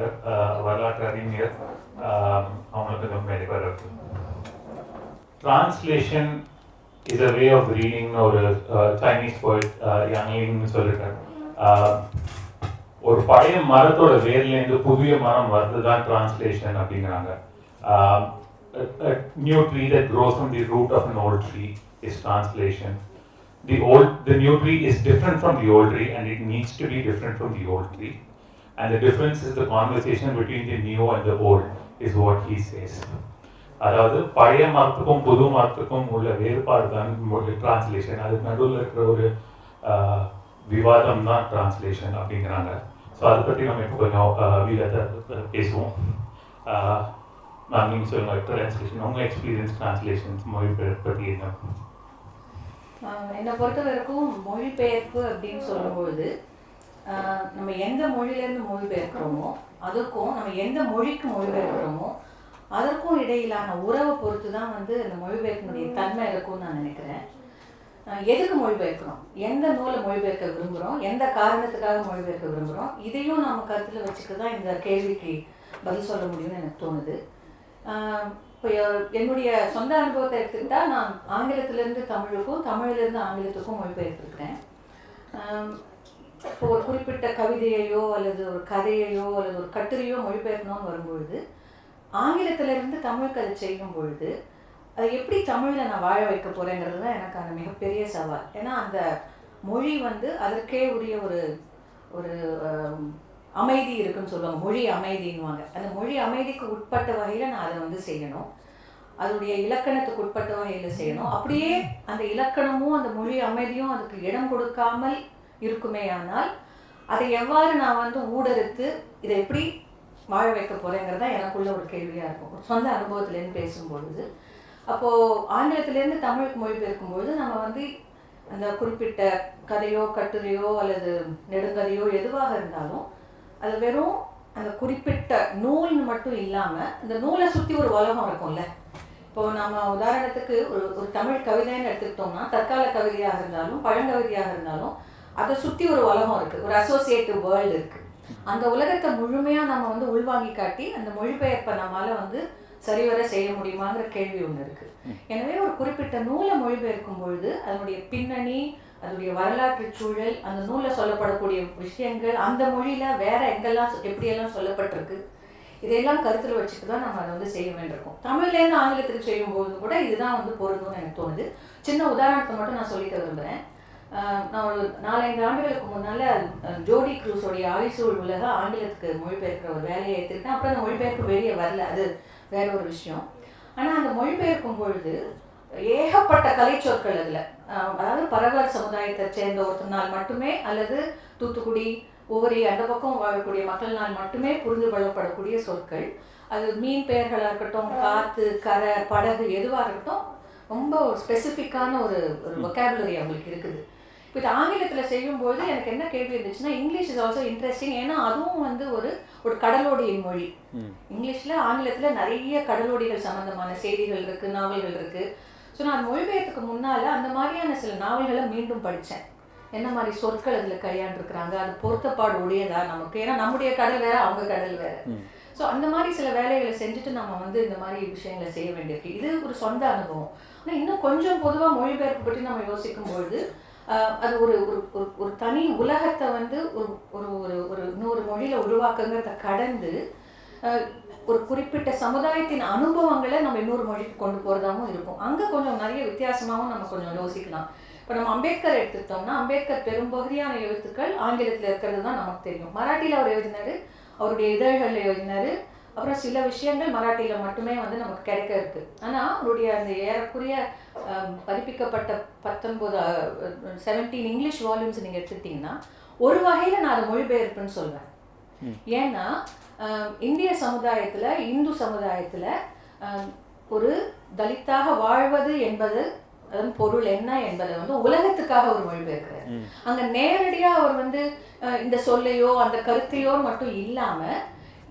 மொழிபெயர்ப்பாளர் ஆஹ் வரலாற்று அறிஞர் ஆஹ் அவங்களுக்கு நம்ம மேலே வர translation is a way of reading ஒரு சைனீஸ் போய்ட் யங்லிங்னு சொல்லிட்டார் ஆஹ் ஒரு பழைய மரத்தோட வேர்லேருந்து புதிய மரம் வருது தான் டிரான்ஸ்லேஷன் அப்படிங்கிறாங்க new tree that grows from the root of an old tree is translation. The old the new tree is different from the old tree and it needs to be different from the old tree. And the difference is the conversation between the new and the old is what he says. அதாவது பழைய மரத்துக்கும் புது மரத்துக்கும் உள்ள வேறுபாடு தான் translation அதுக்கு நடுவில் இருக்கிற ஒரு விவாதம் தான் டிரான்ஸ்லேஷன் அப்படிங்கிறாங்க. ஸோ அதை பற்றி நம்ம இப்போ கொஞ்சம் வீரத்தை பேசுவோம். மேம் நீங்கள் சொல்லுங்கள் டிரான்ஸ்லேஷன் உங்கள் எக்ஸ்பீரியன்ஸ் டிரான்ஸ்லேஷன்ஸ் மொழிபெயர்ப்பு பற்றி என்ன என்னை பொறுத்த வரைக்கும் மொழிபெயர்ப்பு அப்படின்னு சொல்லும்பொழுது நம்ம எந்த மொழியிலேருந்து மொழிபெயர்க்கிறோமோ அதுக்கும் நம்ம எந்த மொழிக்கு மொழிபெயர்க்கிறோமோ அதற்கும் இடையிலான உறவை பொறுத்து தான் வந்து அந்த மொழிபெயர்ப்பினுடைய தன்மை இருக்கும்னு நான் நினைக்கிறேன். எதுக்கு மொழிபெயர்க்கிறோம்? எந்த நூலை மொழிபெயர்க்க விரும்புகிறோம் எந்த காரணத்துக்காக மொழிபெயர்க்க விரும்புகிறோம் இதையும் நம்ம கருத்தில் வச்சுக்க தான் இந்த கேள்விக்கு பதில் சொல்ல முடியும்னு எனக்கு தோணுது. இப்போ என்னுடைய சொந்த அனுபவத்தை எடுத்துக்கிட்டால் நான் ஆங்கிலத்திலேருந்து தமிழுக்கும் தமிழிலேருந்து ஆங்கிலத்துக்கும் மொழிபெயர்த்திருக்கிறேன். இப்போ ஒரு குறிப்பிட்ட கவிதையையோ அல்லது ஒரு கதையையோ அல்லது ஒரு கட்டுரையோ மொழிபெயர்க்கணும்னு வரும்பொழுது ஆங்கிலத்திலிருந்து தமிழுக்கு அதை செய்யும் பொழுது அதை எப்படி தமிழில் நான் வாழ வைக்க போகிறேங்கிறது தான் எனக்கான மிகப்பெரிய சவால். ஏன்னா அந்த மொழி வந்து அதற்கே உரிய ஒரு ஒரு அமைதி இருக்குன்னு சொல்லுவாங்க. மொழி அமைதின்வாங்க அந்த மொழி அமைதிக்கு உட்பட்ட வகையில் நான் அதை வந்து செய்யணும். அதனுடைய இலக்கணத்துக்கு உட்பட்ட வகையில் செய்யணும். அப்படியே அந்த இலக்கணமும் அந்த மொழி அமைதியும் அதுக்கு இடம் கொடுக்காமல் இருக்குமே ஆனால் அதை எவ்வாறு நான் வந்து ஊடறுத்து இதை எப்படி வாழ வைக்க போகிறேங்கிறது தான் எனக்குள்ள ஒரு கேள்வியாக இருக்கும். சொந்த அனுபவத்துலேருந்து பேசும்பொழுது. அப்போது ஆங்கிலத்திலேருந்து தமிழுக்கு மொழிபெயர்க்கும்பொழுது நம்ம வந்து அந்த குறிப்பிட்ட கதையோ கட்டுரையோ அல்லது நெடுங்கதையோ எதுவாக இருந்தாலும் அது வெறும் அந்த குறிப்பிட்ட நூல்னு மட்டும் இல்லாமல் அந்த நூலை சுற்றி ஒரு உலகம் இருக்கும்ல. இப்போ நம்ம உதாரணத்துக்கு ஒரு ஒரு தமிழ் கவிதைன்னு எடுத்துக்கிட்டோம்னா தற்கால கவிதையாக இருந்தாலும் பழங்கவிதையாக இருந்தாலும் அதை சுற்றி ஒரு உலகம் இருக்குது ஒரு அசோசியேட்டிவ் வேர்ல்டு இருக்குது அந்த உலகத்தை முழுமையாக நம்ம வந்து உள்வாங்கி காட்டி அந்த மொழிபெயர்ப்பை நம்மளால வந்து சரிவர செய்ய முடியுமாங்கிற கேள்வி ஒன்று இருக்குது எனவே ஒரு குறிப்பிட்ட நூலை மொழிபெயர்க்கும் பொழுது அதனுடைய பின்னணி அதனுடைய வரலாற்று சூழல் அந்த நூலில் சொல்லப்படக்கூடிய விஷயங்கள் அந்த மொழியில் வேற எங்கெல்லாம் எப்படியெல்லாம் சொல்லப்பட்டிருக்கு இதையெல்லாம் கருத்தில் வச்சுட்டு தான் நம்ம அதை வந்து செய்ய வேண்டியிருக்கும். தமிழ்லேருந்து ஆங்கிலத்துக்கு செய்யும்போது கூட இதுதான் வந்து பொருந்தும்னு எனக்கு தோணுது. சின்ன உதாரணத்தை மட்டும் நான் சொல்லிக்க விரும்புகிறேன் நான் ஒரு நாலஞ்சு ஆண்டுகளுக்கு முன்னால் ஜோடி க்ரூஸோடைய ஆயுசூழ் உலக ஆங்கிலத்துக்கு மொழிபெயர்க்கிற ஒரு வேலையை எடுத்துக்கிட்டேன் அப்புறம் அந்த மொழிபெயர்ப்பு வெளியே வரல. அது வேற ஒரு விஷயம். ஆனால் அந்த மொழிபெயர்க்கும் பொழுது ஏகப்பட்ட கலைச்சொற்கள் அதில். அதாவது பரவர் சமுதாயத்தை சேர்ந்த ஒருத்தனால் மட்டுமே அல்லது தூத்துக்குடி உவரி அந்த பக்கம் வாழக்கூடிய மக்களினால் மட்டுமே புரிந்து கொள்ளப்படக்கூடிய சொற்கள். அது மீன் பெயர்களாக இருக்கட்டும் காற்று கரை படகு எதுவாக இருக்கட்டும் ரொம்ப ஒரு ஸ்பெசிஃபிக்கான ஒரு ஒரு vocabulary அவங்களுக்கு இருக்குது. இப்போ இது ஆங்கிலத்தில் செய்யும்போது எனக்கு என்ன கேள்வி இருந்துச்சுன்னா இங்கிலீஷ் இஸ் ஆல்சோ இன்ட்ரெஸ்டிங் ஏன்னா அதுவும் வந்து ஒரு ஒரு கடலோடியின் மொழி. இங்கிலீஷில் ஆங்கிலத்தில் நிறைய கடலோடிகள் சம்மந்தமான செய்திகள் இருக்குது நாவல்கள் இருக்குது ஸோ நான் மொழிபெயர்த்துக்கு முன்னால் அந்த மாதிரியான சில நாவல்களை மீண்டும் படித்தேன் என்ன மாதிரி சொற்கள் அதில் கையாண்டிருக்கிறாங்க அது பொருத்தப்பாடு உடையதா நமக்கு? ஏன்னா நம்முடைய கடல் வேற அவங்க கடல் வேற. ஸோ அந்த மாதிரி சில வேலைகளை செஞ்சுட்டு நம்ம வந்து இந்த மாதிரி விஷயங்களை செய்ய வேண்டியிருக்கு. இது ஒரு சொந்த அனுபவம். ஆனால் இன்னும் கொஞ்சம் பொதுவாக மொழிபெயர்ப்பு பற்றி நம்ம யோசிக்கும் பொழுது அது ஒரு ஒரு ஒரு- ஒரு தனி உலகத்தை வந்து ஒரு ஒரு ஒரு ஒரு இன்னொரு மொழியில் உருவாக்குங்கிறத கடந்து ஒரு குறிப்பிட்ட சமுதாயத்தின் அனுபவங்களை நம்ம இன்னொரு மொழிக்கு கொண்டு போகிறதாகவும் இருக்கும். அங்கே கொஞ்சம் நிறைய வித்தியாசமாகவும் நம்ம கொஞ்சம் யோசிக்கலாம். இப்போ நம்ம அம்பேத்கர் எடுத்துக்கிட்டோம்னா அம்பேத்கர் பெரும்பகுதியான எழுத்துக்கள் ஆங்கிலத்தில் இருக்கிறது தான் நமக்கு தெரியும். மராட்டியில் அவர் எழுதினார் அவருடைய இதழ்களில் எழுதினார் அப்புறம் சில விஷயங்கள் மராட்டியில் மட்டுமே வந்து நமக்கு கிடைக்க இருக்கு. ஆனால் அவருடைய அந்த ஏறக்குறைய பதிப்பிக்கப்பட்ட பத்தொன்பது செவன்டீன் இங்கிலீஷ் வால்யூம்ஸ் நீங்கள் எடுத்துக்கிட்டிங்கன்னா ஒரு வகையில் நான் அதை மொழிபெயர்ப்புன்னு சொல்வேன். ஏன்னா இந்திய சமுதாயத்தில் இந்து சமுதாயத்தில் ஒரு தலித்தாக வாழ்வது என்பது அதன் பொருள் என்ன என்பதை வந்து உலகத்துக்காக ஒரு மொழிபெயர்க்கிறார். அங்க நேரடியா அவர் வந்து இந்த சொல்லையோ அந்த கருத்தையோ மட்டும் இல்லாம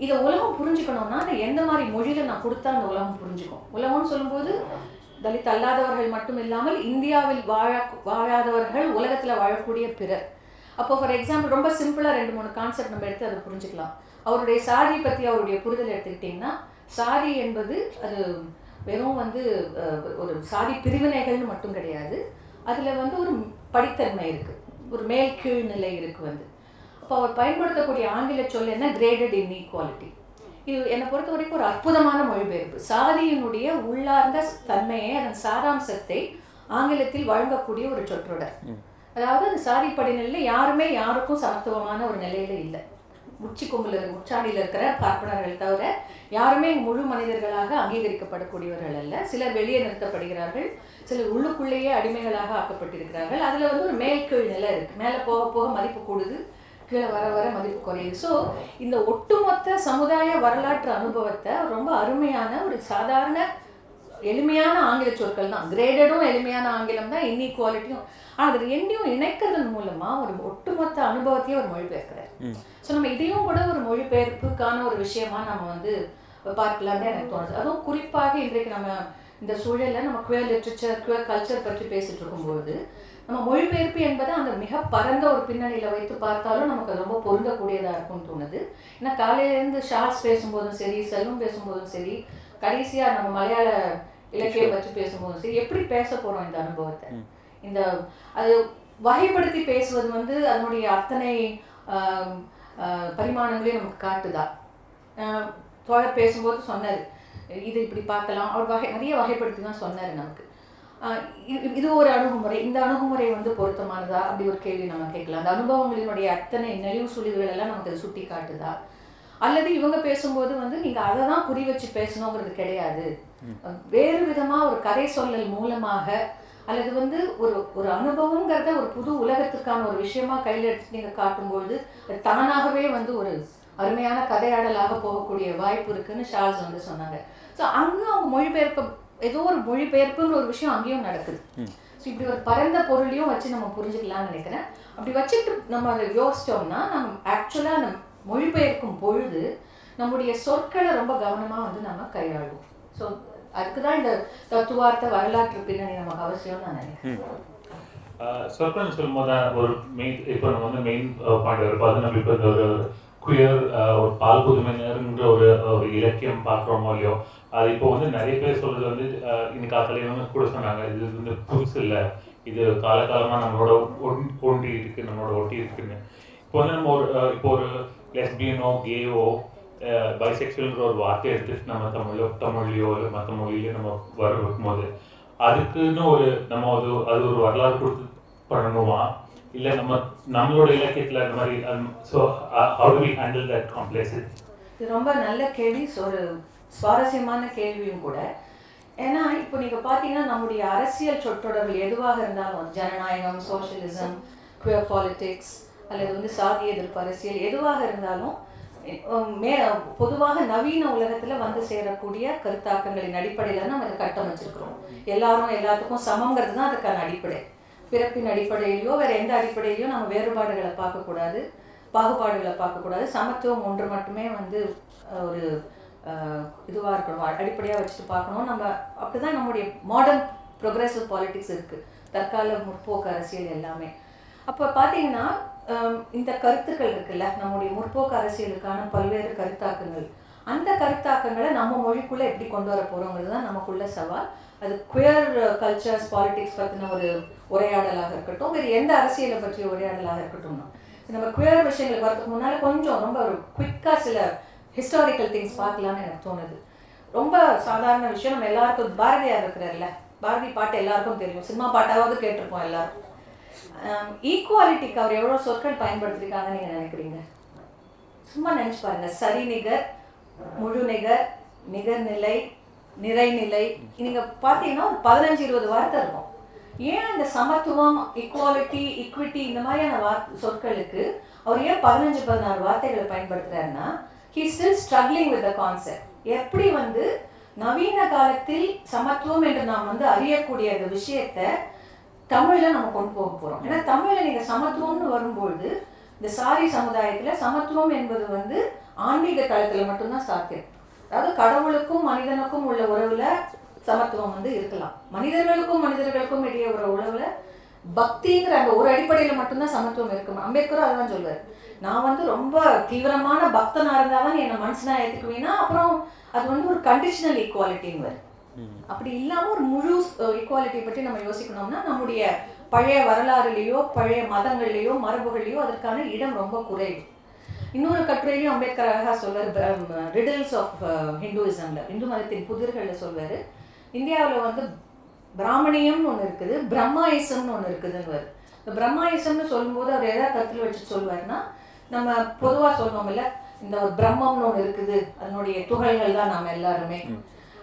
இதை உலகம் புரிஞ்சுக்கணும்னா நான் எந்த மாதிரி மொழியில நான் கொடுத்தா அந்த உலகம் புரிஞ்சுக்கும்? உலகம்னு சொல்லும்போது தலித் அல்லாதவர்கள் மட்டும் இல்லாமல் இந்தியாவில் வாழ வாழாதவர்கள் உலகத்தில் வாழக்கூடிய பிறர். அப்போ ஃபார் எக்ஸாம்பிள் ரொம்ப சிம்பிளாக ரெண்டு மூணு கான்செப்ட் நம்ம எடுத்து அதை புரிஞ்சுக்கலாம். அவருடைய சாதி பற்றி அவருடைய புரிதல் எடுத்துக்கிட்டிங்கன்னா சாரி என்பது அது வெறும் வந்து ஒரு சாதி பிரிவினைகள்னு மட்டும் கிடையாது. அதில் வந்து ஒரு படித்தன்மை இருக்குது ஒரு மேல் கீழ் நிலை இருக்குது வந்து. அப்போ அவர் பயன்படுத்தக்கூடிய ஆங்கில சொல் என்ன? கிரேடட் இன்இக்வாலிட்டி இது என்னை பொறுத்த வரைக்கும் ஒரு அற்புதமான மொழிபெயர்ப்பு. சாதியினுடைய உள்ளார்ந்த தன்மையை அதன் சாராம்சத்தை ஆங்கிலத்தில் வழங்கக்கூடிய ஒரு சொற்றொடர். அதாவது அந்த சாதி படிநிலையில் யாருமே யாருக்கும் சமத்துவமான ஒரு நிலையில இல்லை. உச்சி கொம்புல உச்சாடியில் இருக்கிற பார்ப்பனர்கள் தவிர யாருமே முழு மனிதர்களாக அங்கீகரிக்கப்படக்கூடியவர்கள் அல்ல. சிலர் வெளியே நிறுத்தப்படுகிறார்கள் சிலர் உள்ளுக்குள்ளேயே அடிமைகளாக ஆக்கப்பட்டிருக்கிறார்கள். அதுல வந்து ஒரு மேல் கீழ் நிலை இருக்கு. மேலே போக போக மதிப்பு கூடுது. கீழே வர வர மதிப்பு குறையுது. ஸோ இந்த ஒட்டுமொத்த சமுதாய வரலாற்று அனுபவத்தை ரொம்ப அருமையான ஒரு சாதாரண எளிமையான ஆங்கில சொற்கள் தான். கிரேடடும் எளிமையான ஆங்கிலம் தான் இன்இக்வாலிட்டியும் ஆனால் அது ரெண்டையும் இணைக்கிறதன் மூலமா ஒரு ஒட்டுமொத்த அனுபவத்தையே ஒரு மொழிபெயர்க்கிறார். ஸோ நம்ம இதையும் கூட ஒரு மொழிபெயர்ப்புக்கான ஒரு விஷயமா நம்ம வந்து பார்க்கலான்னு எனக்கு தோணுது. அதுவும் குறிப்பாக இன்றைக்கு நம்ம இந்த சூழல்ல நம்ம குயர் லிட்ரேச்சர் குயர் கல்ச்சர் பற்றி பேசிட்டு இருக்கும்போது நம்ம மொழிபெயர்ப்பு என்பதை அந்த மிக பரந்த ஒரு பின்னணியில வைத்து பார்த்தாலும் நமக்கு அது ரொம்ப பொருந்தக்கூடியதா இருக்கும்னு தோணுது. ஏன்னா காலையில இருந்து ஷார்ட்ஸ் பேசும்போதும் சரி செல்லும் பேசும்போதும் சரி கடைசியா நம்ம மலையாள இலக்கியம் பற்றி பேசும்போதும் சரி எப்படி பேச போறோம் இந்த அனுபவத்தை? இந்த அது வகைப்படுத்தி பேசுவது வந்து அதனுடைய அத்தனை பரிமாணங்களையும் நமக்கு காட்டுதா? தோழர் பேசும்போது சொன்னார் இது இப்படி பார்க்கலாம். அவர் வகை நிறைய வகைப்படுத்தி தான் சொன்னார் நமக்கு. இது- ஒரு அணுகுமுறை. இந்த அணுகுமுறை வந்து பொருத்தமானதா? அப்படி ஒரு கேள்வி நம்ம கேட்கலாம். அந்த அனுபவங்களினுடைய அத்தனை நெளிவு சுழிவுகள் எல்லாம் நமக்கு அது சுட்டி காட்டுதா? அல்லது இவங்க பேசும்போது வந்து நீங்க அதை தான் குறி வச்சு பேசணுங்கிறது கிடையாது. வேறு விதமா ஒரு கதை சொல்லல் மூலமாக அல்லது வந்து ஒரு ஒரு அனுபவங்கிறத ஒரு புது உலகத்துக்கான ஒரு விஷயமா கையில எடுத்து நீங்க காட்டும்பொழுது அது தானாகவே வந்து ஒரு அருமையான கதையாடலாக போகக்கூடிய வாய்ப்பு இருக்குன்னு ஷார்ல்ஸ் வந்து சொன்னாங்க. ஸோ அங்கே அவங்க மொழிபெயர்ப்பு ஏதோ ஒரு மொழிபெயர்ப்புங்கிற ஒரு விஷயம் அங்கேயும் நடக்குது. ஸோ இப்படி ஒரு பரந்த பொருளையும் வச்சு நம்ம புரிஞ்சுக்கலாம்னு நினைக்கிறேன். அப்படி வச்சுட்டு நம்ம அதை யோசிச்சோம்னா நம்ம ஆக்சுவலாக நம்ம மொழிபெயர்க்கும் பொழுது நம்முடைய சொற்களை ரொம்ப கவனமாக வந்து நம்ம கையாளுவோம். ஸோ அதுக்கு தான் இந்த தத்துவார்த்த வரலாற்று பின்னணி நமக்கு அவசியம்னு நான் நினைக்கிறேன். சொற்கள் சொல்லும்போது ஒரு மெயின் இப்போ நம்ம வந்து மெயின் பாயிண்ட் ஒரு பார்த்து நம்ம இப்போ இந்த ஒரு குயர் ஒரு பால் புதுமையினருங்கிற ஒரு ஒரு இலக்கியம் பார்க்குறோமோ இல்லையோ அது இப்போ வந்து நிறைய பேர் சொல்றது வந்து அஹ், இன்னைக்கு காலையில கூட சொன்னாங்க இது வந்து புதுசு இல்லை. இது காலகாலமாக நம்மளோட ஒன்- ஒன்றி இருக்கு நம்மளோட ஒட்டி இருக்குன்னு. இப்போ வந்து நம்ம ஒரு இப்போ ஒரு லெஸ்பியனோ கேவோ பைசெக்சுவல்ங்கிற ஒரு வார்த்தையை எடுத்துட்டு நம்ம தமிழோ தமிழ்லையோ இல்லை மற்ற மொழியிலையோ நம்ம வர வைக்கும்போது அதுக்குன்னு ஒரு நம்ம அது அது ஒரு வரலாறு கொடுத்து பண்ணணுமா? இல்லை நம்ம நம்மளோட இலக்கியத்தில் அந்த மாதிரி so how do we handle that complex இது ரொம்ப நல்ல கேள்வி ஒரு சுவாரஸ்யமான கேள்வியும் கூட. ஏன்னா இப்போ நீங்கள் பார்த்தீங்கன்னா நம்முடைய அரசியல் சொற்றொடர்கள் எதுவாக இருந்தாலும் ஜனநாயகம் சோஷியலிசம் குயர் பாலிட்டிக்ஸ் அல்லது வந்து சாதி எதிர்ப்பு அரசியல் எதுவாக இருந்தாலும் மே பொதுவாக நவீன உலகத்தில் வந்து சேரக்கூடிய கருத்தாக்கங்களின் அடிப்படையில் நம்ம அதை கட்டமைச்சிருக்கிறோம். எல்லாரும் எல்லாத்துக்கும் சமங்கிறது தான் அதுக்கான அடிப்படை. பிறப்பின் அடிப்படையிலையோ வேறு எந்த அடிப்படையிலையோ நம்ம வேறுபாடுகளை பார்க்கக்கூடாது பாகுபாடுகளை பார்க்கக்கூடாது. சமத்துவம் ஒன்று மட்டுமே வந்து ஒரு இதுவாக இருக்கணும். அடிப்படையாக வச்சுட்டு பார்க்கணும். நம்ம அப்படிதான் நம்முடைய மாடர்ன் ப்ரொக்ரெசிவ் பாலிட்டிக்ஸ் இருக்குது தற்கால முற்போக்கு அரசியல் எல்லாமே. அப்போ பார்த்தீங்கன்னா இந்த கருத்துக்கள் இருக்குல்ல? நம்முடைய முற்போக்கு அரசியலுக்கான பல்வேறு கருத்தாக்கங்கள். அந்த கருத்தாக்கங்களை நம்ம மொழிக்குள்ளே எப்படி கொண்டு வர போகிறோங்கிறது தான் நமக்குள்ள சவால். அது குயர் கல்ச்சர்ஸ் பாலிடிக்ஸ் பற்றின ஒரு உரையாடலாக இருக்கட்டும் வேறு எந்த அரசியலை பற்றிய உரையாடலாக இருக்கட்டும். நம்ம குயர் விஷயங்களுக்கு வரதுக்கு முன்னால் கொஞ்சம் ரொம்ப ஒரு குயிக்காக சில ஹிஸ்டாரிக்கல் திங்ஸ் பார்க்கலாம்னு எனக்கு தோணுது. ரொம்ப சாதாரண விஷயம். நம்ம எல்லாருக்கும் பாரதியார் இருக்கிறார்ல பாரதி பாட்டு எல்லாருக்கும் தெரியும். சினிமா பாட்டாவது கேட்டிருப்போம் எல்லாரும் ஈக்குவாலிட்டிக்கு அவர் எவ்வளோ சொற்கள் பயன்படுத்திருக்காங்கன்னு நீங்கள் நினைக்கிறீங்க? சும்மா நினைச்சு பாருங்க. சரி நிகர் முழு நிகர் நிகர்நிலை நிறைநிலை நீங்க பார்த்தீங்கன்னா ஒரு பதினஞ்சு இருபது வார்த்தை இருக்கும். ஏன் இந்த சமத்துவம் ஈக்குவாலிட்டி ஈக்விட்டி இந்த மாதிரியான வார்த்தை சொற்களுக்கு அவர் ஏன் பதினஞ்சு பதினாறு வார்த்தைகளை பயன்படுத்துறாருன்னா he still struggling with the concept எப்படி வந்து நவீன காலத்தில் சமத்துவம் என்று நாம் வந்து அறியக்கூடிய அந்த விஷயத்த தமிழில் நம்ம கொண்டு போக போகிறோம் ஏன்னா தமிழில் நீங்கள் சமத்துவம்னு வரும்பொழுது இந்த சாரி சமுதாயத்தில் சமத்துவம் என்பது வந்து ஆன்மீக தளத்தில் மட்டும்தான் சாத்தியம் அதாவது கடவுளுக்கும் மனிதனுக்கும் உள்ள உறவில் சமத்துவம் வந்து இருக்கலாம். மனிதர்களுக்கும் மனிதர்களுக்கும் இடையே ஒரு உறவில் பக்திங்கிற அந்த ஒரு அடிப்படையில் மட்டும்தான் சமத்துவம் இருக்கும்? அம்பேத்கரும் அதுதான் சொல்வார். நான் வந்து ரொம்ப தீவிரமான பக்தனா இருந்தாதான் நீ என்னை மனுஷனா ஏத்துக்குவீங்கன்னா அப்புறம் அது வந்து ஒரு கண்டிஷனல் ஈக்குவாலிட்டின்னு அப்படி இல்லாம ஒரு முழு ஈக்குவாலிட்டி பற்றி நம்ம யோசிக்கணும்னா நம்முடைய பழைய வரலாறுலேயோ பழைய மதங்கள்லேயோ மரபுகள்லையோ அதற்கான இடம் ரொம்ப குறைவு. இன்னொரு கட்டுரையிலையும் அம்பேத்கர் அழகா சொல்வார் ரிடல்ஸ் ஆஃப் ஹிந்துவிசம்ல இந்து மதத்தின் புதிர்கள்ல சொல்வாரு இந்தியாவில் வந்து பிராமணியம்னு ஒன்று இருக்குது பிரம்மாயிசம்னு ஒன்று இருக்குதுன்னு இந்த பிரம்மாயிசம்னு சொல்லும்போது அவர் எதாவது கருத்தில் வச்சு சொல்வாருன்னா நம்ம பொதுவாக சொல்லுவோம்ல இந்த ஒரு பிரம்மம்னு ஒன்று இருக்குது அதனுடைய துகள்கள் தான் நம்ம எல்லாருமே.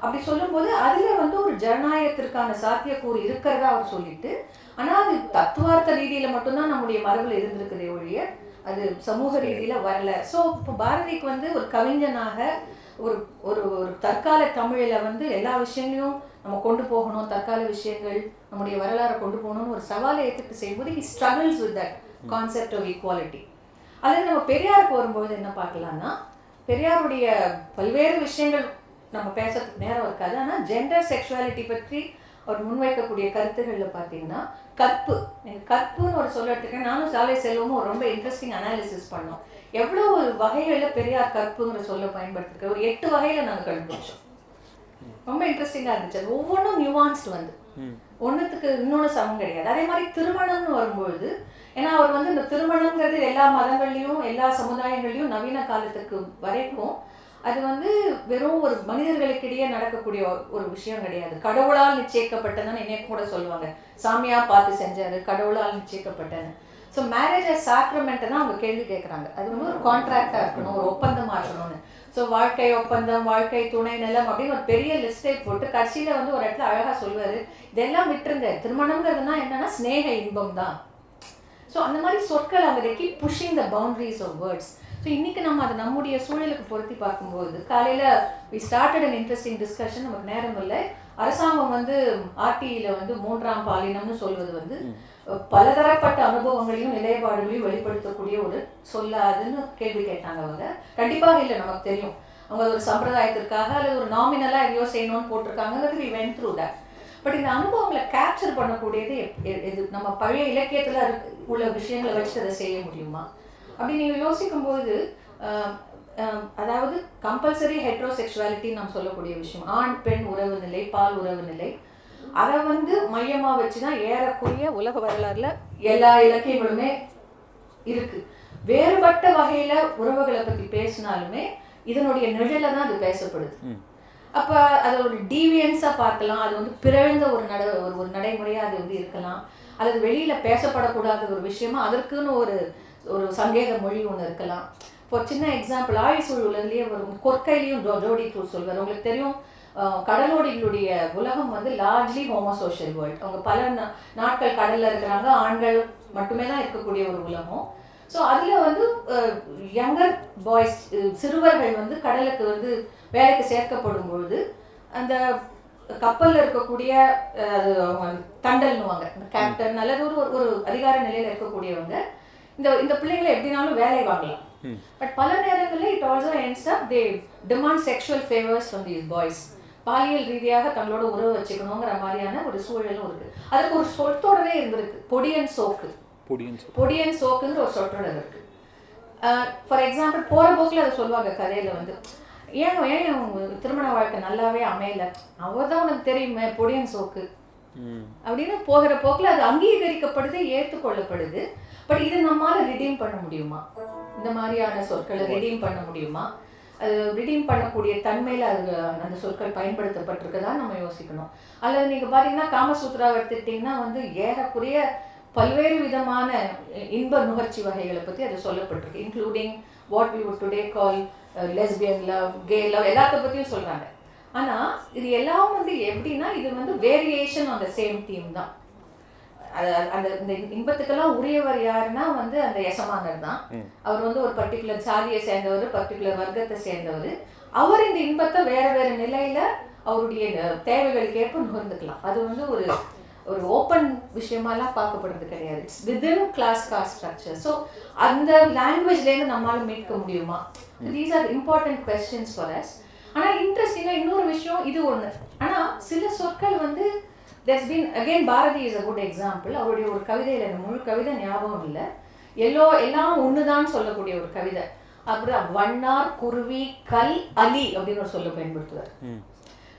அப்படி சொல்லும்போது அதுல வந்து ஒரு ஜனநாயகத்திற்கான சாத்தியக்கூறு இருக்கிறதா அவர் சொல்லிட்டு ஆனா அது தத்துவார்த்த ரீதியில மட்டும்தான் நம்முடைய மரபுல இருந்திருக்குதே ஒழிய அது சமூக ரீதியில வரல. ஸோ இப்போ பாரதிக்கு வந்து ஒரு கவிஞனாக ஒரு ஒரு ஒரு தற்கால தமிழில் வந்து எல்லா விஷயங்களையும் நம்ம கொண்டு போகணும் தற்கால விஷயங்கள் நம்முடைய வரலாறை கொண்டு போகணும்னு ஒரு சவாலை ஏற்றுட்டு செய்யும்போது he struggles with that concept of equality அல்லது நம்ம பெரியாருக்கு வரும்போது என்ன பார்க்கலாம்னா பெரியாருடைய பல்வேறு விஷயங்கள் நம்ம பேசுறதுக்கு நேரம் இருக்காது. ஆனால் ஜெண்டர் செக்ஷுவாலிட்டி பற்றி அவர் முன்வைக்கக்கூடிய கருத்துக்களில் பார்த்தீங்கன்னா கற்பு. நீங்கள் கற்புன்னு ஒரு சொல்ல எடுத்துக்கேன் நானும் சாலை செல்வமும் ஒரு ரொம்ப இன்ட்ரெஸ்டிங் அனாலிசிஸ் பண்ணோம். எவ்வளோ ஒரு வகைகளில் பெரியார் கற்புங்கிற சொல்ல பயன்படுத்திருக்க ஒரு எட்டு வகையில் நாங்கள் கண்டுபிடிச்சோம். ரொம்ப இன்ட்ரெஸ்டிங்காக இருந்துச்சு. அது ஒவ்வொன்றும் நியூவான்ஸ்டு வந்து. ஒன்றுத்துக்கு இன்னொன்று சமம் கிடையாது. அதே மாதிரி திருமணம்னு வரும்பொழுது ஏன்னா அவர் வந்து இந்த திருமணங்கிறது எல்லா மதங்கள்லையும் எல்லா சமுதாயங்கள்லையும் நவீன காலத்துக்கு வரைக்கும் அது வந்து வெறும் ஒரு மனிதர்களுக்கிடையே நடக்கக்கூடிய ஒரு விஷயம் கிடையாது. கடவுளால் நிச்சயிக்கப்பட்டதுன்னு என்னைய கூட சொல்லுவாங்க. சாமியா பார்த்து செஞ்சாரு கடவுளால் நிச்சயிக்கப்பட்டது ஸோ மேரேஜ் சாக்ரமெண்ட்டை தான் அவங்க கேள்வி கேட்குறாங்க அது வந்து ஒரு கான்ட்ராக்டாக இருக்கணும் ஒரு ஒப்பந்தமாக இருக்கணும்னு. ஸோ வாழ்க்கை ஒப்பந்தம் வாழ்க்கை துணை நிலம் அப்படின்னு ஒரு பெரிய லிஸ்ட்டை போட்டு கட்சியில் வந்து ஒரு இடத்துல அழகாக சொல்லுவார். இதெல்லாம் விட்டுருங்க. திருமணங்கிறதுனா என்னன்னா ஸ்னேக இன்பம் தான். ஸோ அந்த மாதிரி சொற்கள் அவங்க keep pushing the boundaries of words so இன்னைக்கு நம்ம அதை நம்முடைய சூழலுக்கு பொருத்தி பார்க்கும்போது காலையில் we started an interesting discussion நமக்கு நேரம் இல்லை. அரசாங்கம் வந்து ஆர்டியில் வந்து மூன்றாம் பாலினம்னு சொல்வது வந்து பலதரப்பட்ட அனுபவங்களையும் நிலைப்பாடுகளையும் வெளிப்படுத்தக்கூடிய ஒரு சொல்லாதுன்னு கேள்வி கேட்டாங்க அவங்க. கண்டிப்பாக இல்லை நமக்கு தெரியும். அவங்க ஒரு சம்பிரதாயத்திற்காக அல்லது ஒரு நாமினலாக எதையோ செய்யணும்னு போட்டிருக்காங்கிறது we went through that but இந்த அனுபவங்களை கேப்சர் பண்ணக்கூடியது எது? நம்ம பழைய இலக்கியத்தில் உள்ள விஷயங்களை வச்சு அதை செய்ய முடியுமா? அப்படி நீங்கள் யோசிக்கும்போது அதாவது கம்பல்சரி ஹெட்ரோசெக்சுவாலிட்டின்னு நம்ம சொல்லக்கூடிய விஷயம். ஆண் பெண் உறவு நிலை பால் உறவு நிலை. அதை வந்து மையமாக வச்சு தான் ஏறக்குறைய உலக வரலாறுல எல்லா இலக்கியங்களுமே இருக்கு. வேறுபட்ட வகையில உறவுகளை பத்தி பேசினாலுமே இதனுடைய நிழல தான் அது பேசப்படுது. அப்ப அதை ஒரு டீவியன்ஸா பார்க்கலாம். அது வந்து பிறழ்ந்த ஒரு நட ஒரு ஒரு நடைமுறையா அது வந்து இருக்கலாம். அல்லது வெளியில் பேசப்படக்கூடாத ஒரு விஷயமா அதற்குன்னு ஒரு ஒரு சங்கேத மொழி ஒன்று இருக்கலாம். இப்போ சின்ன எக்ஸாம்பிள் ஆயுள் உலகிலேயே வரும் கொற்கையிலையும் ஜோடி க்ரூஸ் சொல்வார். உங்களுக்கு தெரியும் கடலோடிகளுடைய உலகம் வந்து லார்ஜ்லி ஹோமோசோஷியல் வேர்ல்ட் அவங்க பல நாட்கள் கடலில் இருக்கிறாங்க ஆண்கள் மட்டுமே தான் இருக்கக்கூடிய ஒரு உலகம். ஸோ அதில் வந்து யங்கர் பாய்ஸ் சிறுவர்கள் வந்து கடலுக்கு வந்து வேலைக்கு சேர்க்கப்படும் பொழுது அந்த கப்பலில் இருக்கக்கூடிய தண்டல்னுவாங்க கேப்டன் அல்லது ஒரு ஒரு அதிகார நிலையில் இருக்கக்கூடியவங்க. இந்த இந்த பிள்ளைங்களை எப்படினாலும் வேலை வாங்கலாம். பட் பல நேரங்களில் it also ends up they demand sexual favours from these boys பாலியல் ரீதியாக தங்களோட உறவு வச்சுக்கணுங்கிற மாதிரியான ஒரு சூழலும் இருக்கு. அதுக்கு ஒரு சொற்றொடரே இருந்திருக்கு. பொடியன் சோக்கு பொடியன் சோக்குங்கிற ஒரு சொற்றொடர் இருக்கு. ஃபார் எக்ஸாம்பிள் போற போக்கில் அதை சொல்லுவாங்க கதையில வந்து. ஏன் ஏன் திருமண வாழ்க்கை நல்லாவே அமையல? அவர் தான் உனக்கு தெரியுமே பொடியன் சோக்கு அப்படின்னு போகிற போக்கில் அது அங்கீகரிக்கப்படுது ஏற்றுக்கொள்ளப்படுது. பட் இது நம்மால் ரிடீம் பண்ண முடியுமா? இந்த மாதிரியான சொற்களை ரிடீம் பண்ண முடியுமா? அது ரிடீம் பண்ணக்கூடிய தன்மையில் அது அந்த சொற்கள் பயன்படுத்தப்பட்டிருக்கதா நம்ம யோசிக்கணும். அல்லது நீங்கள் பார்த்தீங்கன்னா காமசூத்ரா எடுத்துக்கிட்டிங்கன்னா வந்து ஏறக்குறைய பல்வேறு விதமான இன்ப நுகர்ச்சி வகைகளை பற்றி அது சொல்லப்பட்டிருக்கு. Including what we would today call lesbian love gay love எல்லாத்த பற்றியும் சொல்கிறாங்க ஆனால் இது எல்லாம் வந்து எப்படின்னா இது வந்து variation on the same theme தான். அந்த இந்த இன்பத்துக்கெல்லாம் உரியவர் யாருன்னா வந்து அந்த எசமானர் தான். அவர் வந்து ஒரு பர்டிகுலர் சாதியை சேர்ந்தவர் பர்டிகுலர் வர்க்கத்தை சேர்ந்தவர். அவர் இந்த இன்பத்தை வேற வேற நிலையில அவருடைய தேவைகளுக்கு ஏற்ப நுகர்ந்துக்கலாம். அது வந்து ஒரு ஒரு ஓப்பன் விஷயமாலாம் பார்க்கப்படுறது கிடையாது. It's within class caste structure so அந்த லாங்குவேஜ்லேருந்து நம்மளால மீட்க முடியுமா? These are important questions for us ஆனால் இன்ட்ரெஸ்டிங்காக இன்னொரு விஷயம் இது ஒன்று ஆனால் சில சொற்கள் வந்து there's been again Bharati is a good example அவருடைய ஒரு கவிதையில் எனக்கு முழு கவிதை ஞாபகம் இல்லை. எல்லோ எல்லாம் ஒண்ணுதான் சொல்லக்கூடிய ஒரு கவிதை. அப்புறம் வண்ணார் குருவி கல் அலி அப்படின்னு ஒரு சொல்ல பயன்படுத்துவார்.